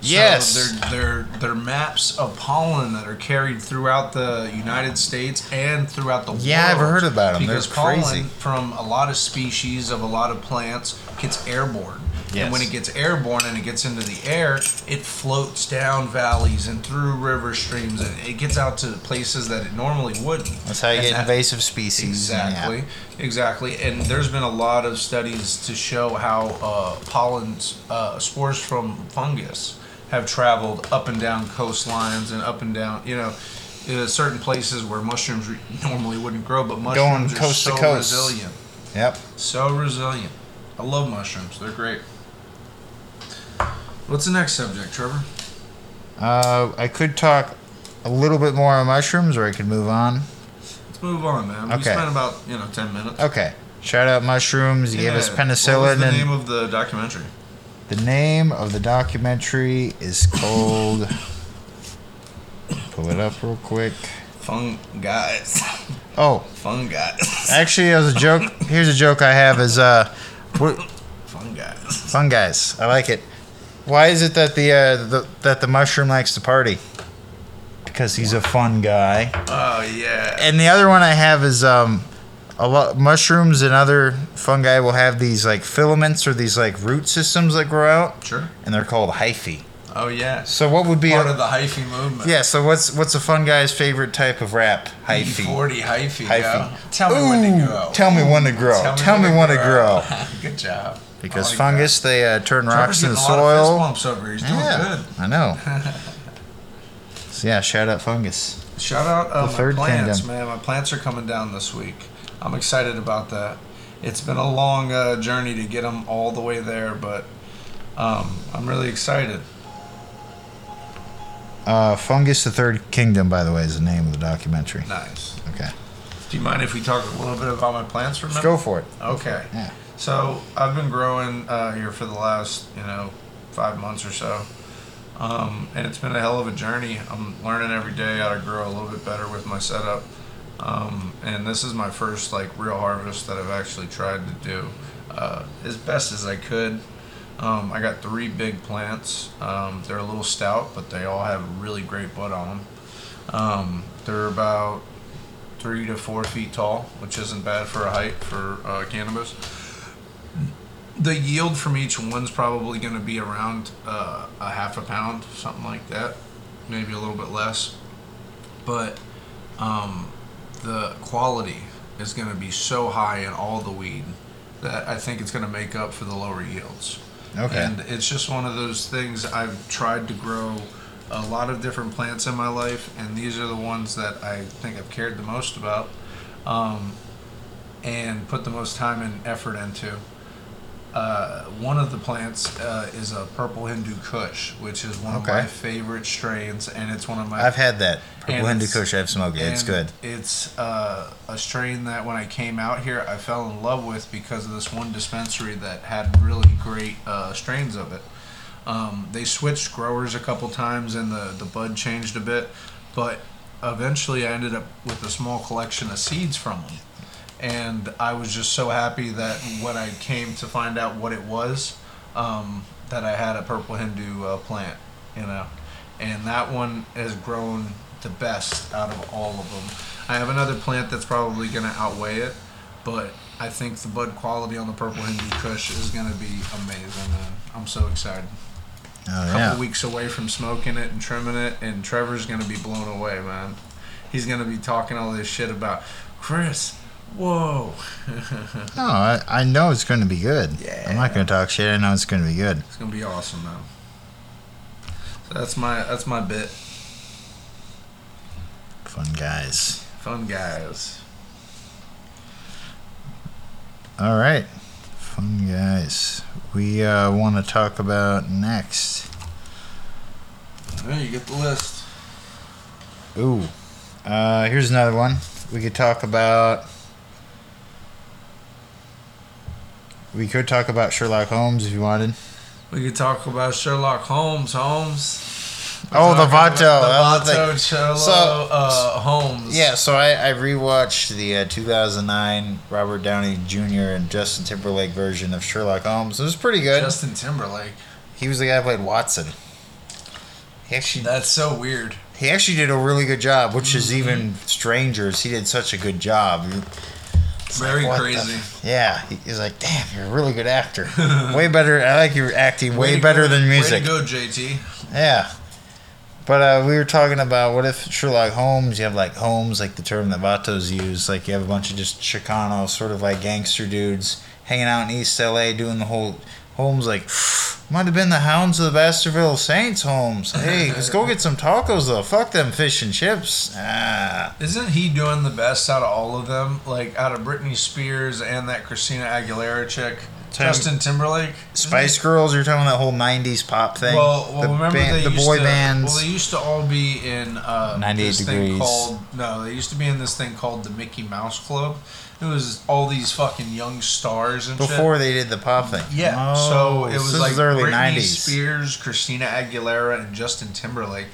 Yes. So they're, they're, they're maps of pollen that are carried throughout the United States and throughout the world. Yeah, I've heard about 'em. They're Because pollen from a lot of species of a lot of plants gets airborne. Yes. And when it gets airborne and it gets into the air, it floats down valleys and through river streams and it gets out to places that it normally wouldn't. That's how you And get that- invasive species. Exactly, Yeah. exactly. And there's been a lot of studies to show how uh, pollens, uh, spores from fungus, have traveled up and down coastlines and up and down, you know, uh, certain places where mushrooms normally wouldn't grow, but mushrooms are coast to so coast. resilient. Yep. So resilient. I love mushrooms. They're great. What's the next subject, Trevor? Uh, I could talk a little bit more on mushrooms, or I could move on. Let's move on, man. We spent about you know ten minutes. Okay. Shout out mushrooms. You gave us penicillin. What was the name of the documentary? the name of the documentary is called. Pull it up real quick. Fun guys. Oh, Fun guys. actually, as a joke, here's a joke I have: is uh, what, Fun guys. fun guys. I like it. Why is it that the, uh, the that the mushroom likes to party? Because he's a fun guy. Oh yeah. And the other one I have is um, a lot mushrooms and other fungi will have these like filaments or these like root systems that grow out, Sure. and they're called hyphae. Oh yeah. So what would be Part a, of the hyphae movement. yeah? So what's what's a fun guy's favorite type of rap? Hyphae. Forty hyphy. Hyphy. Yo. Tell me when to Ooh, grow. Tell me when to grow. Tell me, when to grow. Good job. Because like fungus, they uh, turn rocks in the getting lot of fist soil. bumps over. here. He's doing Yeah, I know. so yeah, shout out fungus. Shout out uh, The my third plants, kingdom. man. My plants are coming down this week. I'm excited about that. It's been a long uh, journey to get them all the way there, but um, I'm really excited. Uh, fungus, the third kingdom, by the way, is the name of the documentary. Nice. Okay, Do you mind if we talk a little bit about my plants for a let's minute? go for it. Okay. Yeah. So I've been growing uh, here for the last, you know, five months or so, um, and it's been a hell of a journey. I'm learning every day how to grow a little bit better with my setup, um, and this is my first like real harvest that I've actually tried to do uh, as best as I could. Um, I got three big plants. Um, they're a little stout, but they all have really great bud on them. Um, they're about three to four feet tall, which isn't bad for a height for uh, cannabis. The yield from each one's probably going to be around uh, a half a pound, something like that, maybe a little bit less. But um, the quality is going to be so high in all the weed that I think it's going to make up for the lower yields. Okay. And it's just one of those things I've tried to grow a lot of different plants in my life, and these are the ones that I think I've cared the most about um, and put the most time and effort into. Uh, one of the plants uh, is a purple Hindu Kush, which is one of my favorite strains, and it's one of my I've had that purple Hindu Kush. I've smoked it. It's good. It's uh, a strain that when I came out here, I fell in love with because of this one dispensary that had really great uh, strains of it. Um, they switched growers a couple times and the, the bud changed a bit, but eventually I ended up with a small collection of seeds from them. And I was just so happy that when I came to find out what it was, um, that I had a purple Hindu uh, plant, you know. And that one has grown the best out of all of them. I have another plant that's probably going to outweigh it, but I think the bud quality on the purple Hindu Kush is going to be amazing, man. I'm so excited. Oh couple yeah. weeks away from smoking it and trimming it, and Trevor's gonna be blown away, man. He's gonna be talking all this shit about Chris. Whoa, No, I, I know it's going to be good. Yeah. I'm not going to talk shit. I know it's going to be good. it's gonna be awesome, man. So that's my that's my bit. Fun guys. Fun guys. All right. Fun guys. We uh, want to talk about next. Yeah, you get the list. Ooh. Uh, here's another one. We could talk about. We could talk about Sherlock Holmes if you wanted. We could talk about Sherlock Holmes. Holmes. We're Oh, the Vato. The Vato Sherlock So- uh, Holmes. Yeah, so I, I rewatched the uh, 2009 Robert Downey Jr. and Justin Timberlake version of Sherlock Holmes. It was pretty good. Justin Timberlake. he was the guy who played Watson. He actually That's so weird. he actually did a really good job, which is Mm-hmm. even stranger. He did such a good job. It's like, Very the- crazy. yeah, he's like, damn, you're a really good actor. way better. I like your acting. Way, to better go- than Way music. to go, JT. Yeah. But uh, we were talking about what if Sherlock Holmes, you have like Holmes, like the term that Vatos use, like you have a bunch of just Chicano, sort of like gangster dudes hanging out in East LA doing the whole. Holmes like, might have been the Hounds of the Baskerville Saints, Holmes. Hey, let's go get some tacos though. Fuck them fish and chips. Ah. Isn't he doing the best out of all of them? Like out of Britney Spears and that Christina Aguilera chick, Tim- Justin Timberlake, Spice Girls, you're talking that whole 90s pop thing? Well, well the, remember band- they the used boy to, bands. Well, they used to all be in uh, 98 this thing Degrees. called no. They used to be in this thing called the Mickey Mouse Club. It was all these fucking young stars and shit. before they did the pop thing. Yeah, Oh, so it was like early Britney 90s. Spears, Christina Aguilera, and Justin Timberlake,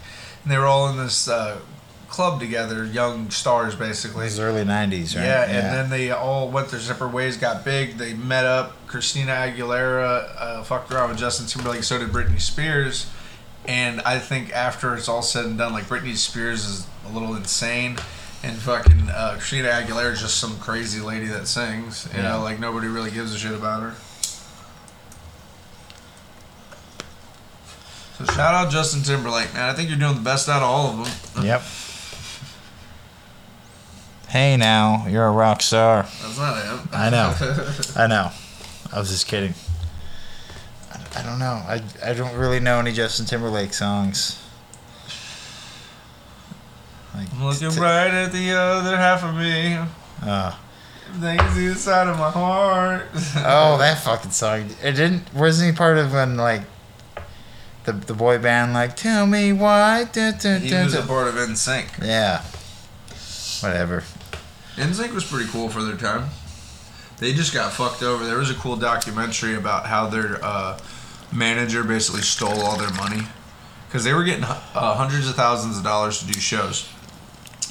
and they were all in this uh, club together, young stars basically. This is early 90s, right? Yeah, and then they all went their separate ways, got big. They met up. Christina Aguilera uh, fucked around with Justin Timberlake. So did Britney Spears. And I think after it's all said and done, like Britney Spears is a little insane, and fucking uh, Christina Aguilera is just some crazy lady that sings. You Yeah. know, like nobody really gives a shit about her. So shout out Justin Timberlake, man. I think you're doing the best out of all of them. Yep. Hey now, you're a rock star. That's not him. I know. I know. I was just kidding. I, I don't know. I, I don't really know any Justin Timberlake songs. Like, I'm looking t- right at the other half of me. uh, They can see the side of my heart. oh, that fucking song. It didn't. Wasn't he part of when like the the boy band like Tell Me Why? Dun, dun, He dun, was a part of NSYNC. Yeah. Whatever. NSYNC was pretty cool for their time. They just got fucked over. There was a cool documentary about how their uh, manager basically stole all their money because they were getting uh, hundreds of thousands of dollars to do shows.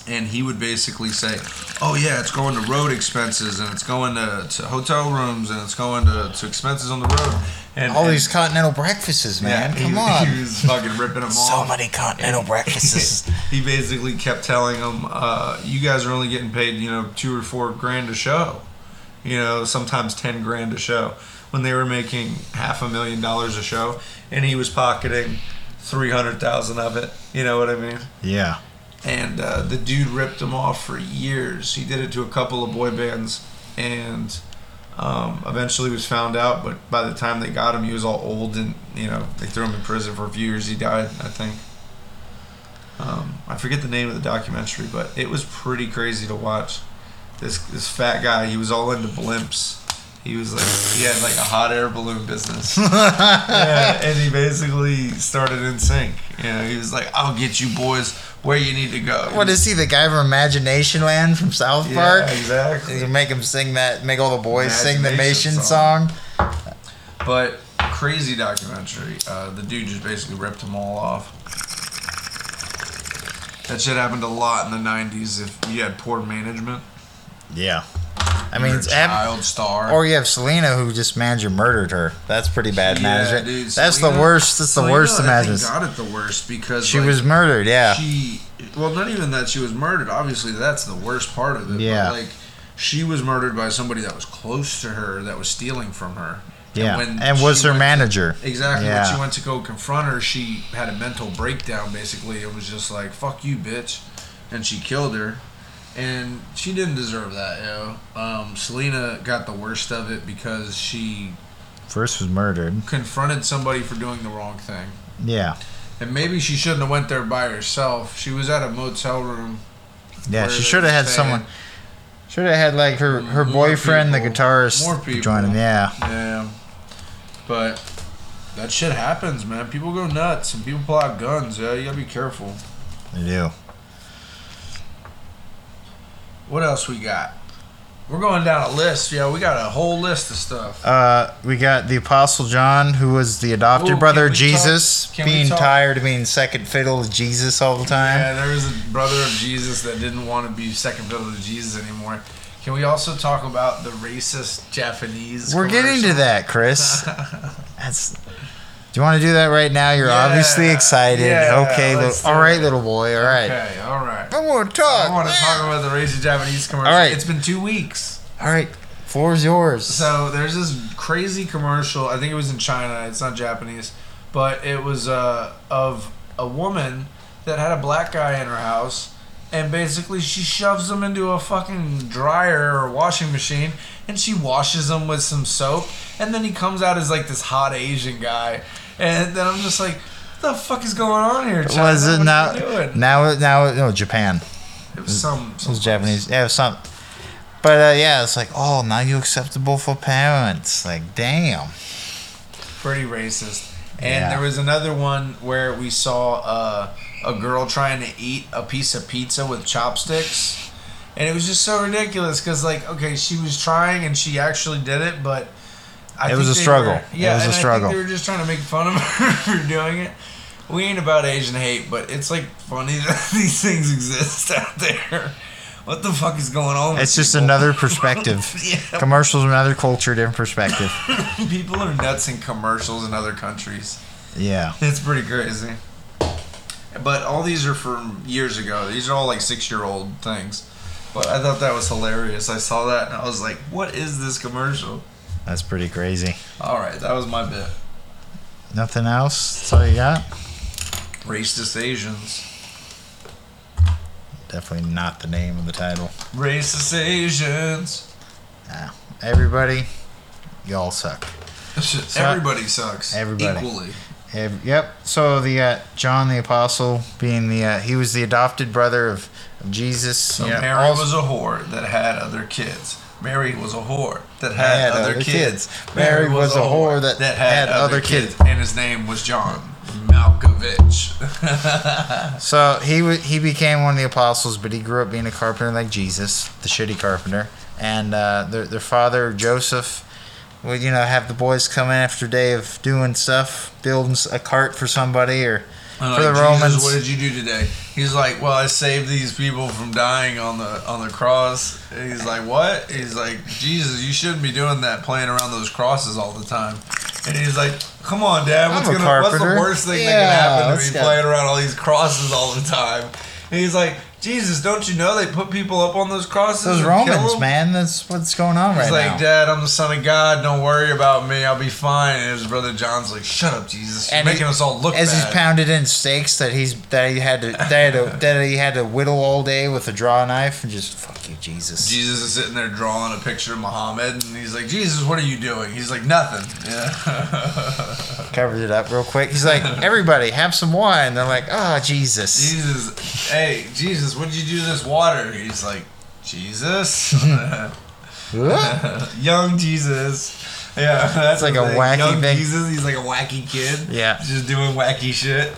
And he would basically say, "Oh yeah, it's going to road expenses, and it's going to, to hotel rooms, and it's going to, to expenses on the road." And All and- these continental breakfasts, man. he- Come on. he was fucking ripping them so off. So many continental breakfasts. he basically kept telling them, uh, "You guys are only getting paid, you know, two or four grand a show. You know, sometimes ten grand a show." When they were making half a million dollars a show, and he was pocketing three hundred thousand of it. You know what I mean? yeah. And uh, the dude ripped him off for years. He did it to a couple of boy bands, and um, eventually was found out. But by the time they got him, he was all old, and you know they threw him in prison for a few years. He died, I think. Um, I forget the name of the documentary, but it was pretty crazy to watch. This this fat guy, he was all into blimps. He was like he had like a hot air balloon business. yeah, and he basically started NSYNC. You know, he was like, "I'll get you boys where you need to go." What is he, the guy from Imaginationland from South Park? Yeah, exactly. You make him sing that, make all the boys sing the Nation song. song. But crazy documentary. Uh, the dude just basically ripped them all off. That shit happened a lot in the '90s. If you had poor management, Yeah. I mean, it's ab- child star. or you have Selena who just manager murdered her. That's pretty bad Yeah, management. dude, That's Selena- the worst. That's the Selena, worst of management. got it the worst because She like, was murdered. Yeah. She well, not even that she was murdered. Obviously, that's the worst part of it. Yeah. But like, she was murdered by somebody that was close to her that was stealing from her. yeah. when And, was her went to- manager. Exactly. Yeah. When she went to go confront her, she had a mental breakdown. Basically, it was just like "fuck you, bitch," and she killed her. And she didn't deserve that, yo. Um, Selena got the worst of it because she First was murdered. confronted somebody for doing the wrong thing. Yeah. And maybe she shouldn't have went there by herself. She was at a motel room. Yeah. She should have had someone. Should have had like her her More boyfriend, the guitarist, More people. join him. Yeah. Yeah. But that shit happens, man. People go nuts and people pull out guns. Yeah, you gotta be careful. They do. What else we got? We're going down a list. Yeah, we got a whole list of stuff. Uh, we got the Apostle John, who was the adopted Ooh, brother of Jesus, being tired of being second fiddle to Jesus all the time. Yeah, there was a brother of Jesus that didn't want to be second fiddle to Jesus anymore. Can we also talk about the racist Japanese? We're getting to that, Chris. That's. Do you want to do that right now? You're obviously excited. yeah, okay, little, all right, it. little boy. All right. Okay, all right. I want to talk. I want to talk about the Racy Japanese commercial. All right. It's been two weeks. All right, floor's yours. So there's this crazy commercial. I think it was in China. It's not Japanese, but it was uh, of a woman that had a black guy in her house, and basically she shoves him into a fucking dryer or washing machine, and she washes him with some soap, and then he comes out as like this hot Asian guy, and then I'm just like, the fuck is going on here? China? was it What now? are you doing? Now, now, no, Japan. It was some. It was Japanese. Yeah, it was some. But uh, yeah, it's like, oh, now you're acceptable for parents. Like, damn. pretty racist. And Yeah. there was another one where we saw uh, a girl trying to eat a piece of pizza with chopsticks, and it was just so ridiculous because, like, okay, she was trying and she actually did it, but I It was a struggle. were- It yeah, was a struggle. think they were just trying to make fun of her for doing it. We ain't about Asian hate, but it's like funny that these things exist out there. What the fuck is going on? with It's just people? another perspective. yeah, Commercials, another culture, different perspective. people are nuts in commercials in other countries. Yeah. It's pretty crazy. But all these are from years ago. These are all like six year old things. But I thought that was hilarious. I saw that and I was like, what is this commercial? That's pretty crazy. All right, that was my bit. Nothing else? That's all you got? Racist Asians. Definitely not the name of the title. Racist Asians. Nah. Everybody, y'all suck. Everybody sucks. Everybody. Equally. Ev- Yep. So the uh, John the Apostle, being the uh, he was the adopted brother of, of Jesus. So you know, Mary also- was a whore that had other kids. Mary was a whore that had, Had other, other kids. kids. Mary was a whore that had other kids. And his name was John Malkovich. So he w- he became one of the apostles, but he grew up being a carpenter like Jesus, the shitty carpenter. And uh, their their father Joseph would you know have the boys come in after a day of doing stuff, building a cart for somebody or I'm for the Romans. Jesus, what did you do today? He's like, well, I saved these people from dying on the on the cross. And he's like, what? He's like, Jesus, you shouldn't be doing that, playing around those crosses all the time. And he's like, come on, Dad, what's gonna what's the carpenter. worst thing Yeah, that can happen to let's me go. playing around all these crosses all the time? And he's like, Jesus, don't you know they put people up on those crosses? Those Romans, man, that's what's going on He's right like, now. He's like, Dad, I'm the son of God. Don't worry about me. I'll be fine. And his brother John's like, Shut up, Jesus. You're And he- making us all look As he's bad. pounded in steaks that he's that he had to that, to, that he had to whittle all day with a draw knife and just fuck you, Jesus. Jesus is sitting there drawing a picture of Muhammad, and he's like, Jesus, what are you doing? He's like, nothing. Yeah. Covered it up real quick. He's like, everybody have some wine. They're like, ah, Jesus. Jesus, hey, Jesus, what did you do to this water? He's like, Jesus? Young Jesus. Yeah, that's like a thing. wacky Young thing. Jesus, he's like a wacky kid. Yeah. Just doing wacky shit.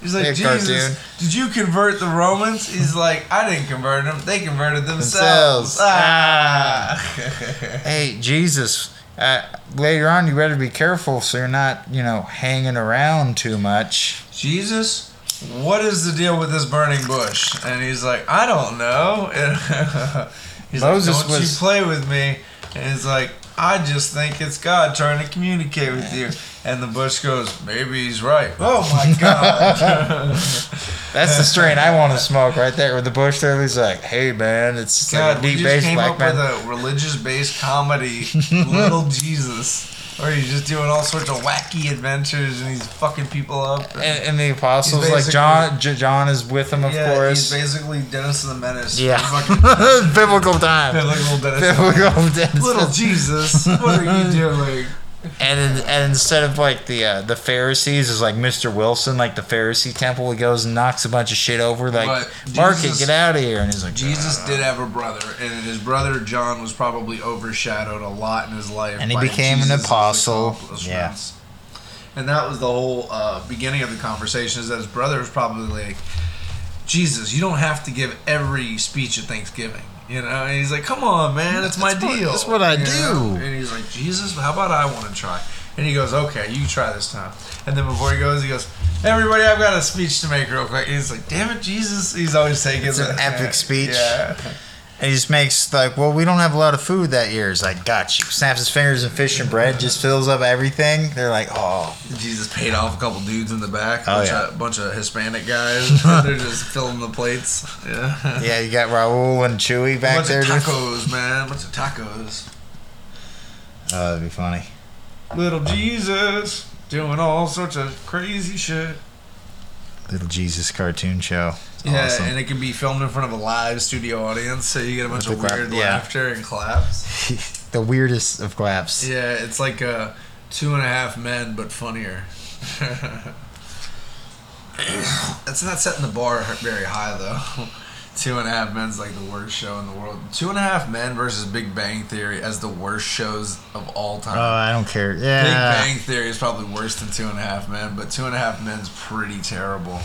He's like, Jesus, did you convert the Romans? He's like, I didn't convert them. They converted Themselves. themselves. Ah. Hey, Jesus. Uh, later on, you better be careful so you're not, you know, hanging around too much. Jesus, what is the deal with this burning bush? And he's like, I don't know. He's Moses like, don't was- you play with me? And he's like, I just think it's God trying to communicate with you. And the bush goes, maybe he's right. Oh my God. That's the strain I want to smoke right there. With the bush there, he's like, hey, man, it's just like a deep just bass came black up man. with a religious-based comedy, Little Jesus. Or he's just doing all sorts of wacky adventures and he's fucking people up. and, and the apostles, like John, J- John is with him, of yeah, course. he's basically Dennis the Menace. yeah, biblical time. biblical Dennis. Biblical Dennis. Little Jesus, what are you doing? And and instead of like the uh, the Pharisees is like Mr. Wilson, like the Pharisee temple, he goes and knocks a bunch of shit over, like But Mark it, get out of here, and he's like Jesus did have a brother, and his brother John was probably overshadowed a lot in his life. And he became an Jesus' apostle. accomplishments. And that was the whole uh, beginning of the conversation. Is that his brother was probably like, Jesus, you don't have to give every speech at Thanksgiving. You know, and he's like, "Come on, man, it's my deal." that's what I You do. know? And he's like, "Jesus, how about I want to try?" And he goes, "Okay, you try this time." And then before he goes, he goes, "Everybody, I've got a speech to make real quick." He's like, "Damn it, Jesus!" He's always taking It's an epic speech. Yeah. And he just makes like, well, we don't have a lot of food that year. He's like, got you. Snaps his fingers and fish and bread, just fills up everything. They're like, oh, Jesus paid off a couple dudes in the back. Oh, bunch yeah. of, bunch of Hispanic guys. They're just filling the plates. Yeah. yeah. You got Raul and Chewy back bunch there. of just- tacos, man. bunch of tacos. Oh, that'd be funny. Little Jesus doing all sorts of crazy shit. Little Jesus cartoon show. It's Yeah, awesome. and it can be filmed in front of a live studio audience, so you get a bunch With of the clap- weird yeah. laughter and claps. the weirdest of claps. Yeah, it's like uh, two and a half men, but funnier. That's not setting the bar very high, though. Two and a Half Men's like the worst show in the world. Two and a Half Men versus Big Bang Theory as the worst shows of all time. Oh, I don't care. Yeah. Big Bang Theory is probably worse than Two and a Half Men, but Two and a Half Men's pretty terrible.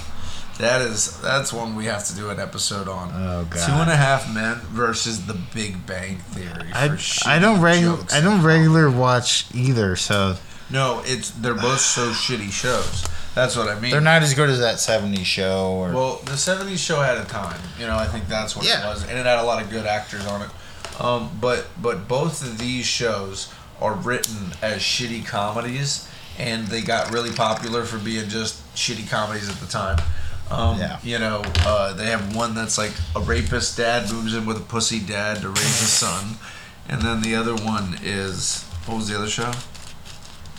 That is that's one we have to do an episode on. Oh god. Two and a Half Men versus The Big Bang Theory. I, I don't regular I don't regular watch either, so No, it's they're both so shitty shows. That's what I mean. they're not as good as that '70s show. Or Well, the '70s show had a time. You know, I think that's what Yeah. it was, and it had a lot of good actors on it. Um, but but both of these shows are written as shitty comedies, and they got really popular for being just shitty comedies at the time. Um, Yeah. You know, uh, they have one that's like a rapist dad moves in with a pussy dad to raise his son, and then the other one is what was the other show?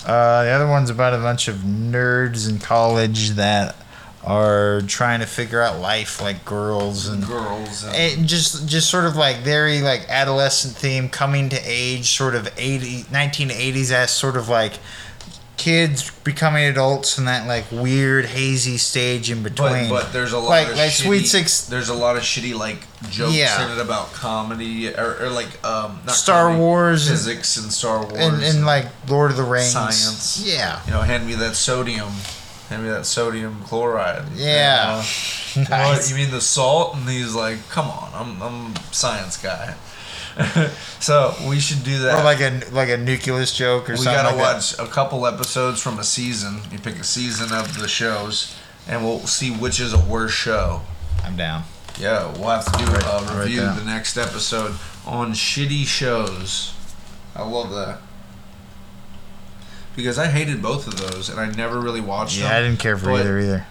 Uh, the other one's about a bunch of nerds in college that are trying to figure out life like girls and. Girls. And, And just, just sort of like very like adolescent theme, coming to age, sort of 80, 1980s as sort of like kids becoming adults and that like weird hazy stage in between. but there's a lot like of like shitty, Sweet Six, There's a lot of shitty like jokes Yeah. in it about comedy or, or like um not Star comedy, Wars physics and Star Wars and, and like Lord of the Rings. Science. Yeah. you know hand me that sodium, hand me that sodium chloride. Yeah. You, know? You know. You mean the salt? And he's like, come on, I'm I'm science guy. so we should do that. Or like a like a nucleus joke or we something. We gotta like that. watch a couple episodes from a season. You pick a season of the shows, and we'll see which is a worse show. I'm down. Yeah, we'll have to do Right- a review there. the next episode on shitty shows. I love that. Because I hated both of those and I never really watched Yeah, I didn't care for either either.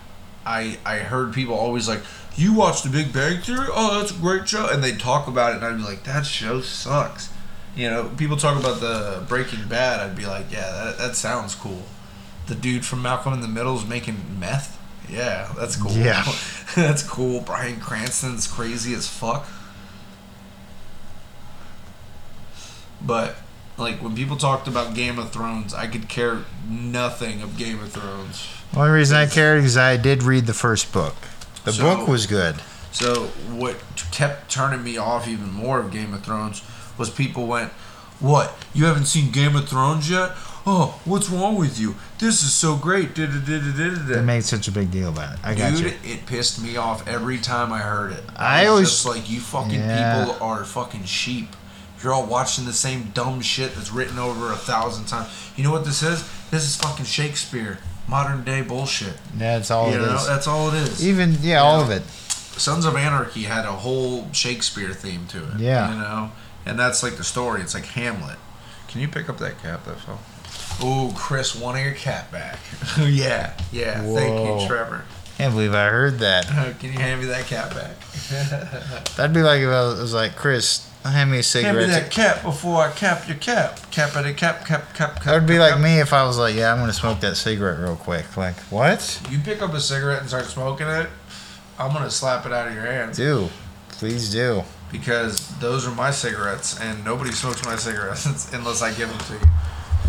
I, I heard people always like, You watched The Big Bang Theory? Oh, that's a great show. And they'd talk about it and I'd be like, That show sucks. You know, people talk about the Breaking Bad. I'd be like, Yeah, that, that sounds cool. The dude from Malcolm in the Middle is making meth? Yeah, that's cool. Yeah. that's cool. Bryan Cranston's crazy as fuck. But like when people talked about Game of Thrones, I could care nothing of Game of Thrones. Only reason I cared is I did read the first book. The So- book was good. So what kept turning me off even more of Game of Thrones was people went, "What? You haven't seen Game of Thrones yet? Oh, what's wrong with you? This is so great." They Da-da-da-da-da-da." made such a big deal about it. I got Dude, you. it pissed me off every time I heard it. I was always- just like, you fucking Yeah. people are fucking sheep. You're all watching the same dumb shit that's written over a thousand times. You know what this is? This is fucking Shakespeare, modern day bullshit. That's all you it know, is. that's all it is. Even yeah, all of it. Sons of Anarchy had a whole Shakespeare theme to it. Yeah. You know? And that's like the story. It's like Hamlet. Can you pick up that cap that fell? Oh, Chris wanting your cap back. yeah, yeah. Thank you, Trevor. Can't believe I heard that. Can you hand me that cap back? That'd be like if I was like, Chris, hand me a cigarette. Hand me that cap before I cap your cap. Cap at a cap, cap, cap, cap. That would be cap, like cap. me if I was like, yeah, I'm gonna smoke that cigarette real quick. Like, what? You pick up a cigarette and start smoking it, I'm gonna slap it out of your hands. Do, please do. because those are my cigarettes and nobody smokes my cigarettes unless I give them to you.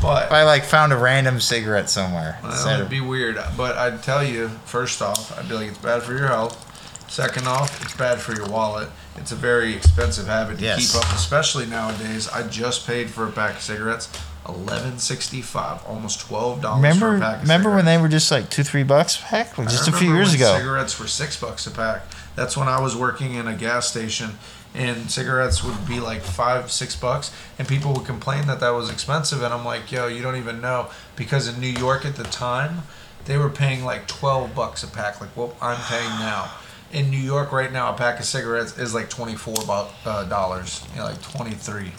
But If I like found a random cigarette somewhere, well, of- be weird. But I'd tell you, first off, I'd be like, it's bad for your health. Second off, it's bad for your wallet. It's a very expensive habit to Yes. keep up, especially nowadays. I just paid for a pack of cigarettes, eleven sixty five, almost twelve dollars. remember, for a pack of remember when they were just like two, three bucks a pack, Like, just a few years ago. Cigarettes were six bucks a pack. That's when I was working in a gas station, and cigarettes would be like five, six bucks, and people would complain that that was expensive. And I'm like, yo, you don't even know because in New York at the time, they were paying like twelve bucks a pack, like what I'm paying now. In New York right now, a pack of cigarettes is like twenty four uh, dollars, you know, like twenty three.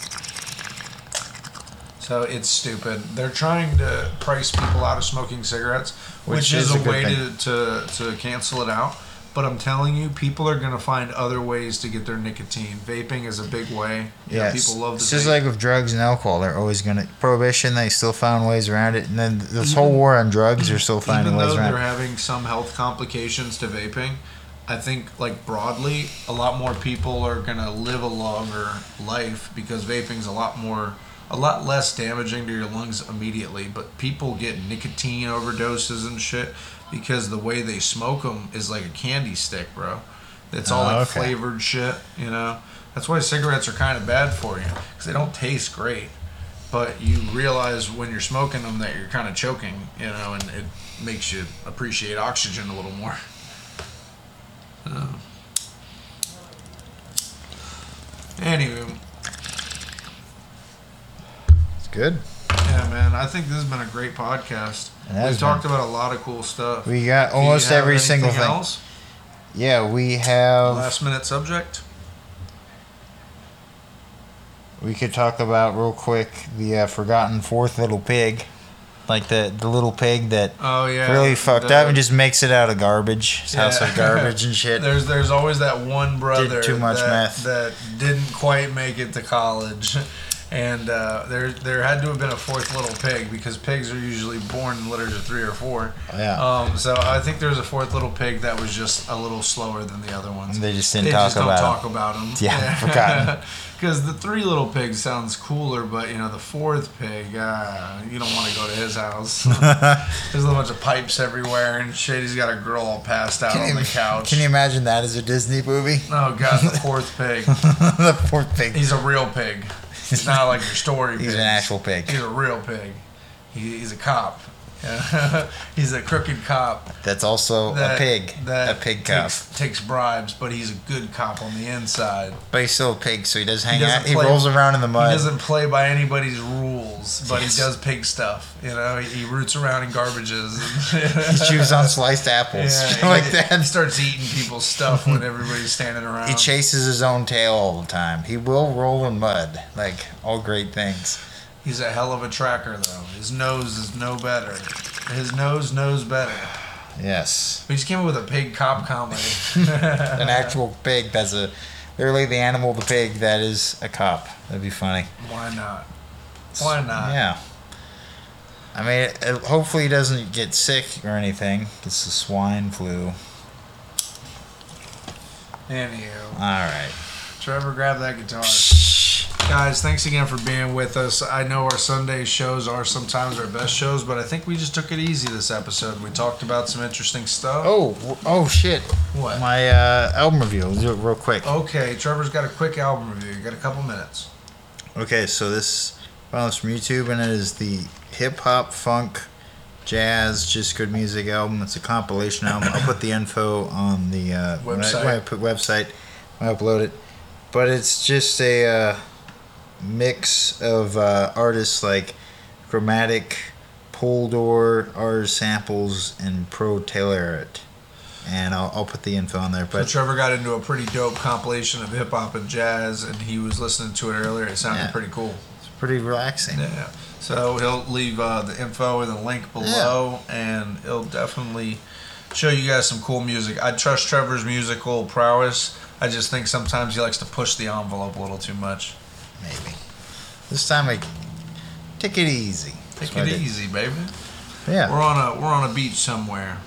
So it's stupid. They're trying to price people out of smoking cigarettes, which, Which is, is a way to, to to cancel it out. But I'm telling you, people are gonna find other ways to get their nicotine. Vaping is a big way. You know, Yeah, people love to just like with drugs and alcohol. They're always gonna prohibition. They still found ways around it, and then this whole war on drugs, they're still finding ways around. even though they're it. having some health complications to vaping, I think like broadly, a lot more people are gonna live a longer life because vaping's a lot more, a lot less damaging to your lungs immediately. But people get nicotine overdoses and shit because the way they smoke them is like a candy stick, bro. It's all Oh, like okay. flavored shit, you know. That's why cigarettes are kind of bad for you because they don't taste great but you realize when you're smoking them that you're kind of choking, you know, and it makes you appreciate oxygen a little more. Uh, anyway, It's good. yeah, man, I think this has been a great podcast. We've talked about a lot of cool stuff. We got almost every single thing. Else? Yeah, we have. Last minute subject. We could talk about real quick the uh, forgotten fourth little pig, like the the little pig that Oh yeah, really fucked the- up and just makes it out of garbage. His house of garbage and shit. There's there's always that one brother Did too much that, meth. that didn't quite make it to college, and uh, there there had to have been a fourth little pig because pigs are usually born in litters of three or four. yeah, Um, so I think there's a fourth little pig that was just a little slower than the other ones. they just didn't They talk just don't about talk about them. Yeah, forgotten. Because the three little pigs sounds cooler, but you know the fourth pig, uh, you don't want to go to his house. There's a bunch of pipes everywhere and shit. He's got a girl all passed out on the couch. Can you imagine that as a Disney movie? Oh god, the fourth pig. the fourth pig. He's a real pig. He's not like your story. He's pigs. an actual pig. He's a real pig. He, he's a cop. He's a crooked cop. That's also a pig. That a pig cop. takes, takes bribes, but he's a good cop on the inside. But he's still a pig, so he does hang doesn't out. He rolls around in the mud. He doesn't play by anybody's rules, but Yes. he does pig stuff. You know, he, he roots around in garbages. he chews on sliced apples, Yeah, like he, that. He starts eating people's stuff when everybody's standing around. He chases his own tail all the time. He will roll in mud, like all great things. He's a hell of a tracker, though. His nose is no better. His nose knows better. Yes, We just came up with a pig cop comedy. an actual pig that's a literally the animal, the pig that is a cop. That'd be funny. Why not? Why not? Yeah. I mean, it, hopefully he doesn't get sick or anything. It's the swine flu. Anywho, All right. Trevor, grab that guitar. Guys, thanks again for being with us. I know our Sunday shows are sometimes our best shows, but I think we just took it easy this episode. We talked about some interesting stuff. Oh, oh shit. What? My uh, album review. I'll do it real quick. Okay, Trevor's got a quick album review. You got a couple minutes. Okay, so this follows from YouTube, and it is the hip hop, funk, jazz, just good music album. It's a compilation album. I'll put the info on the uh, when I- Website. When I, put website, I upload it. But it's just a uh, mix of uh, artists like Gramatik, Poldoore, Our Samplus, and ProleteR it. And I'll, I'll put the info on there. So But Trevor got into a pretty dope compilation of hip hop and jazz, and he was listening to it earlier. It sounded Yeah. pretty cool. it's pretty relaxing. Yeah. So he'll leave uh, the info and the link below, and he'll definitely show you guys some cool music. I trust Trevor's musical prowess. I just think sometimes he likes to push the envelope a little too much. Maybe. This time I take it easy. Take it easy, baby. Yeah. We're on a we're on a beach somewhere.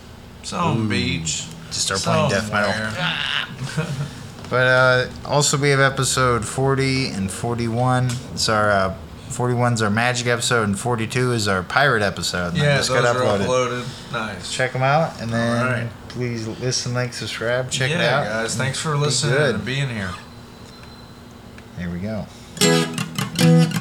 Some beach. Just start playing death metal. But uh, also we have episode 40 and 41. It's our uh, 41's our magic episode and 42 is our pirate episode. And Yeah, those got are uploaded. uploaded. Nice. Check them out and then please listen, like, subscribe, check yeah, it out. guys. Thanks for listening good. and being here. Here we go. Thank you.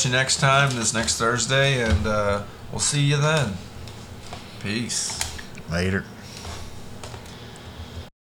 You next time, this next Thursday, and uh, we'll see you then. Peace. Later.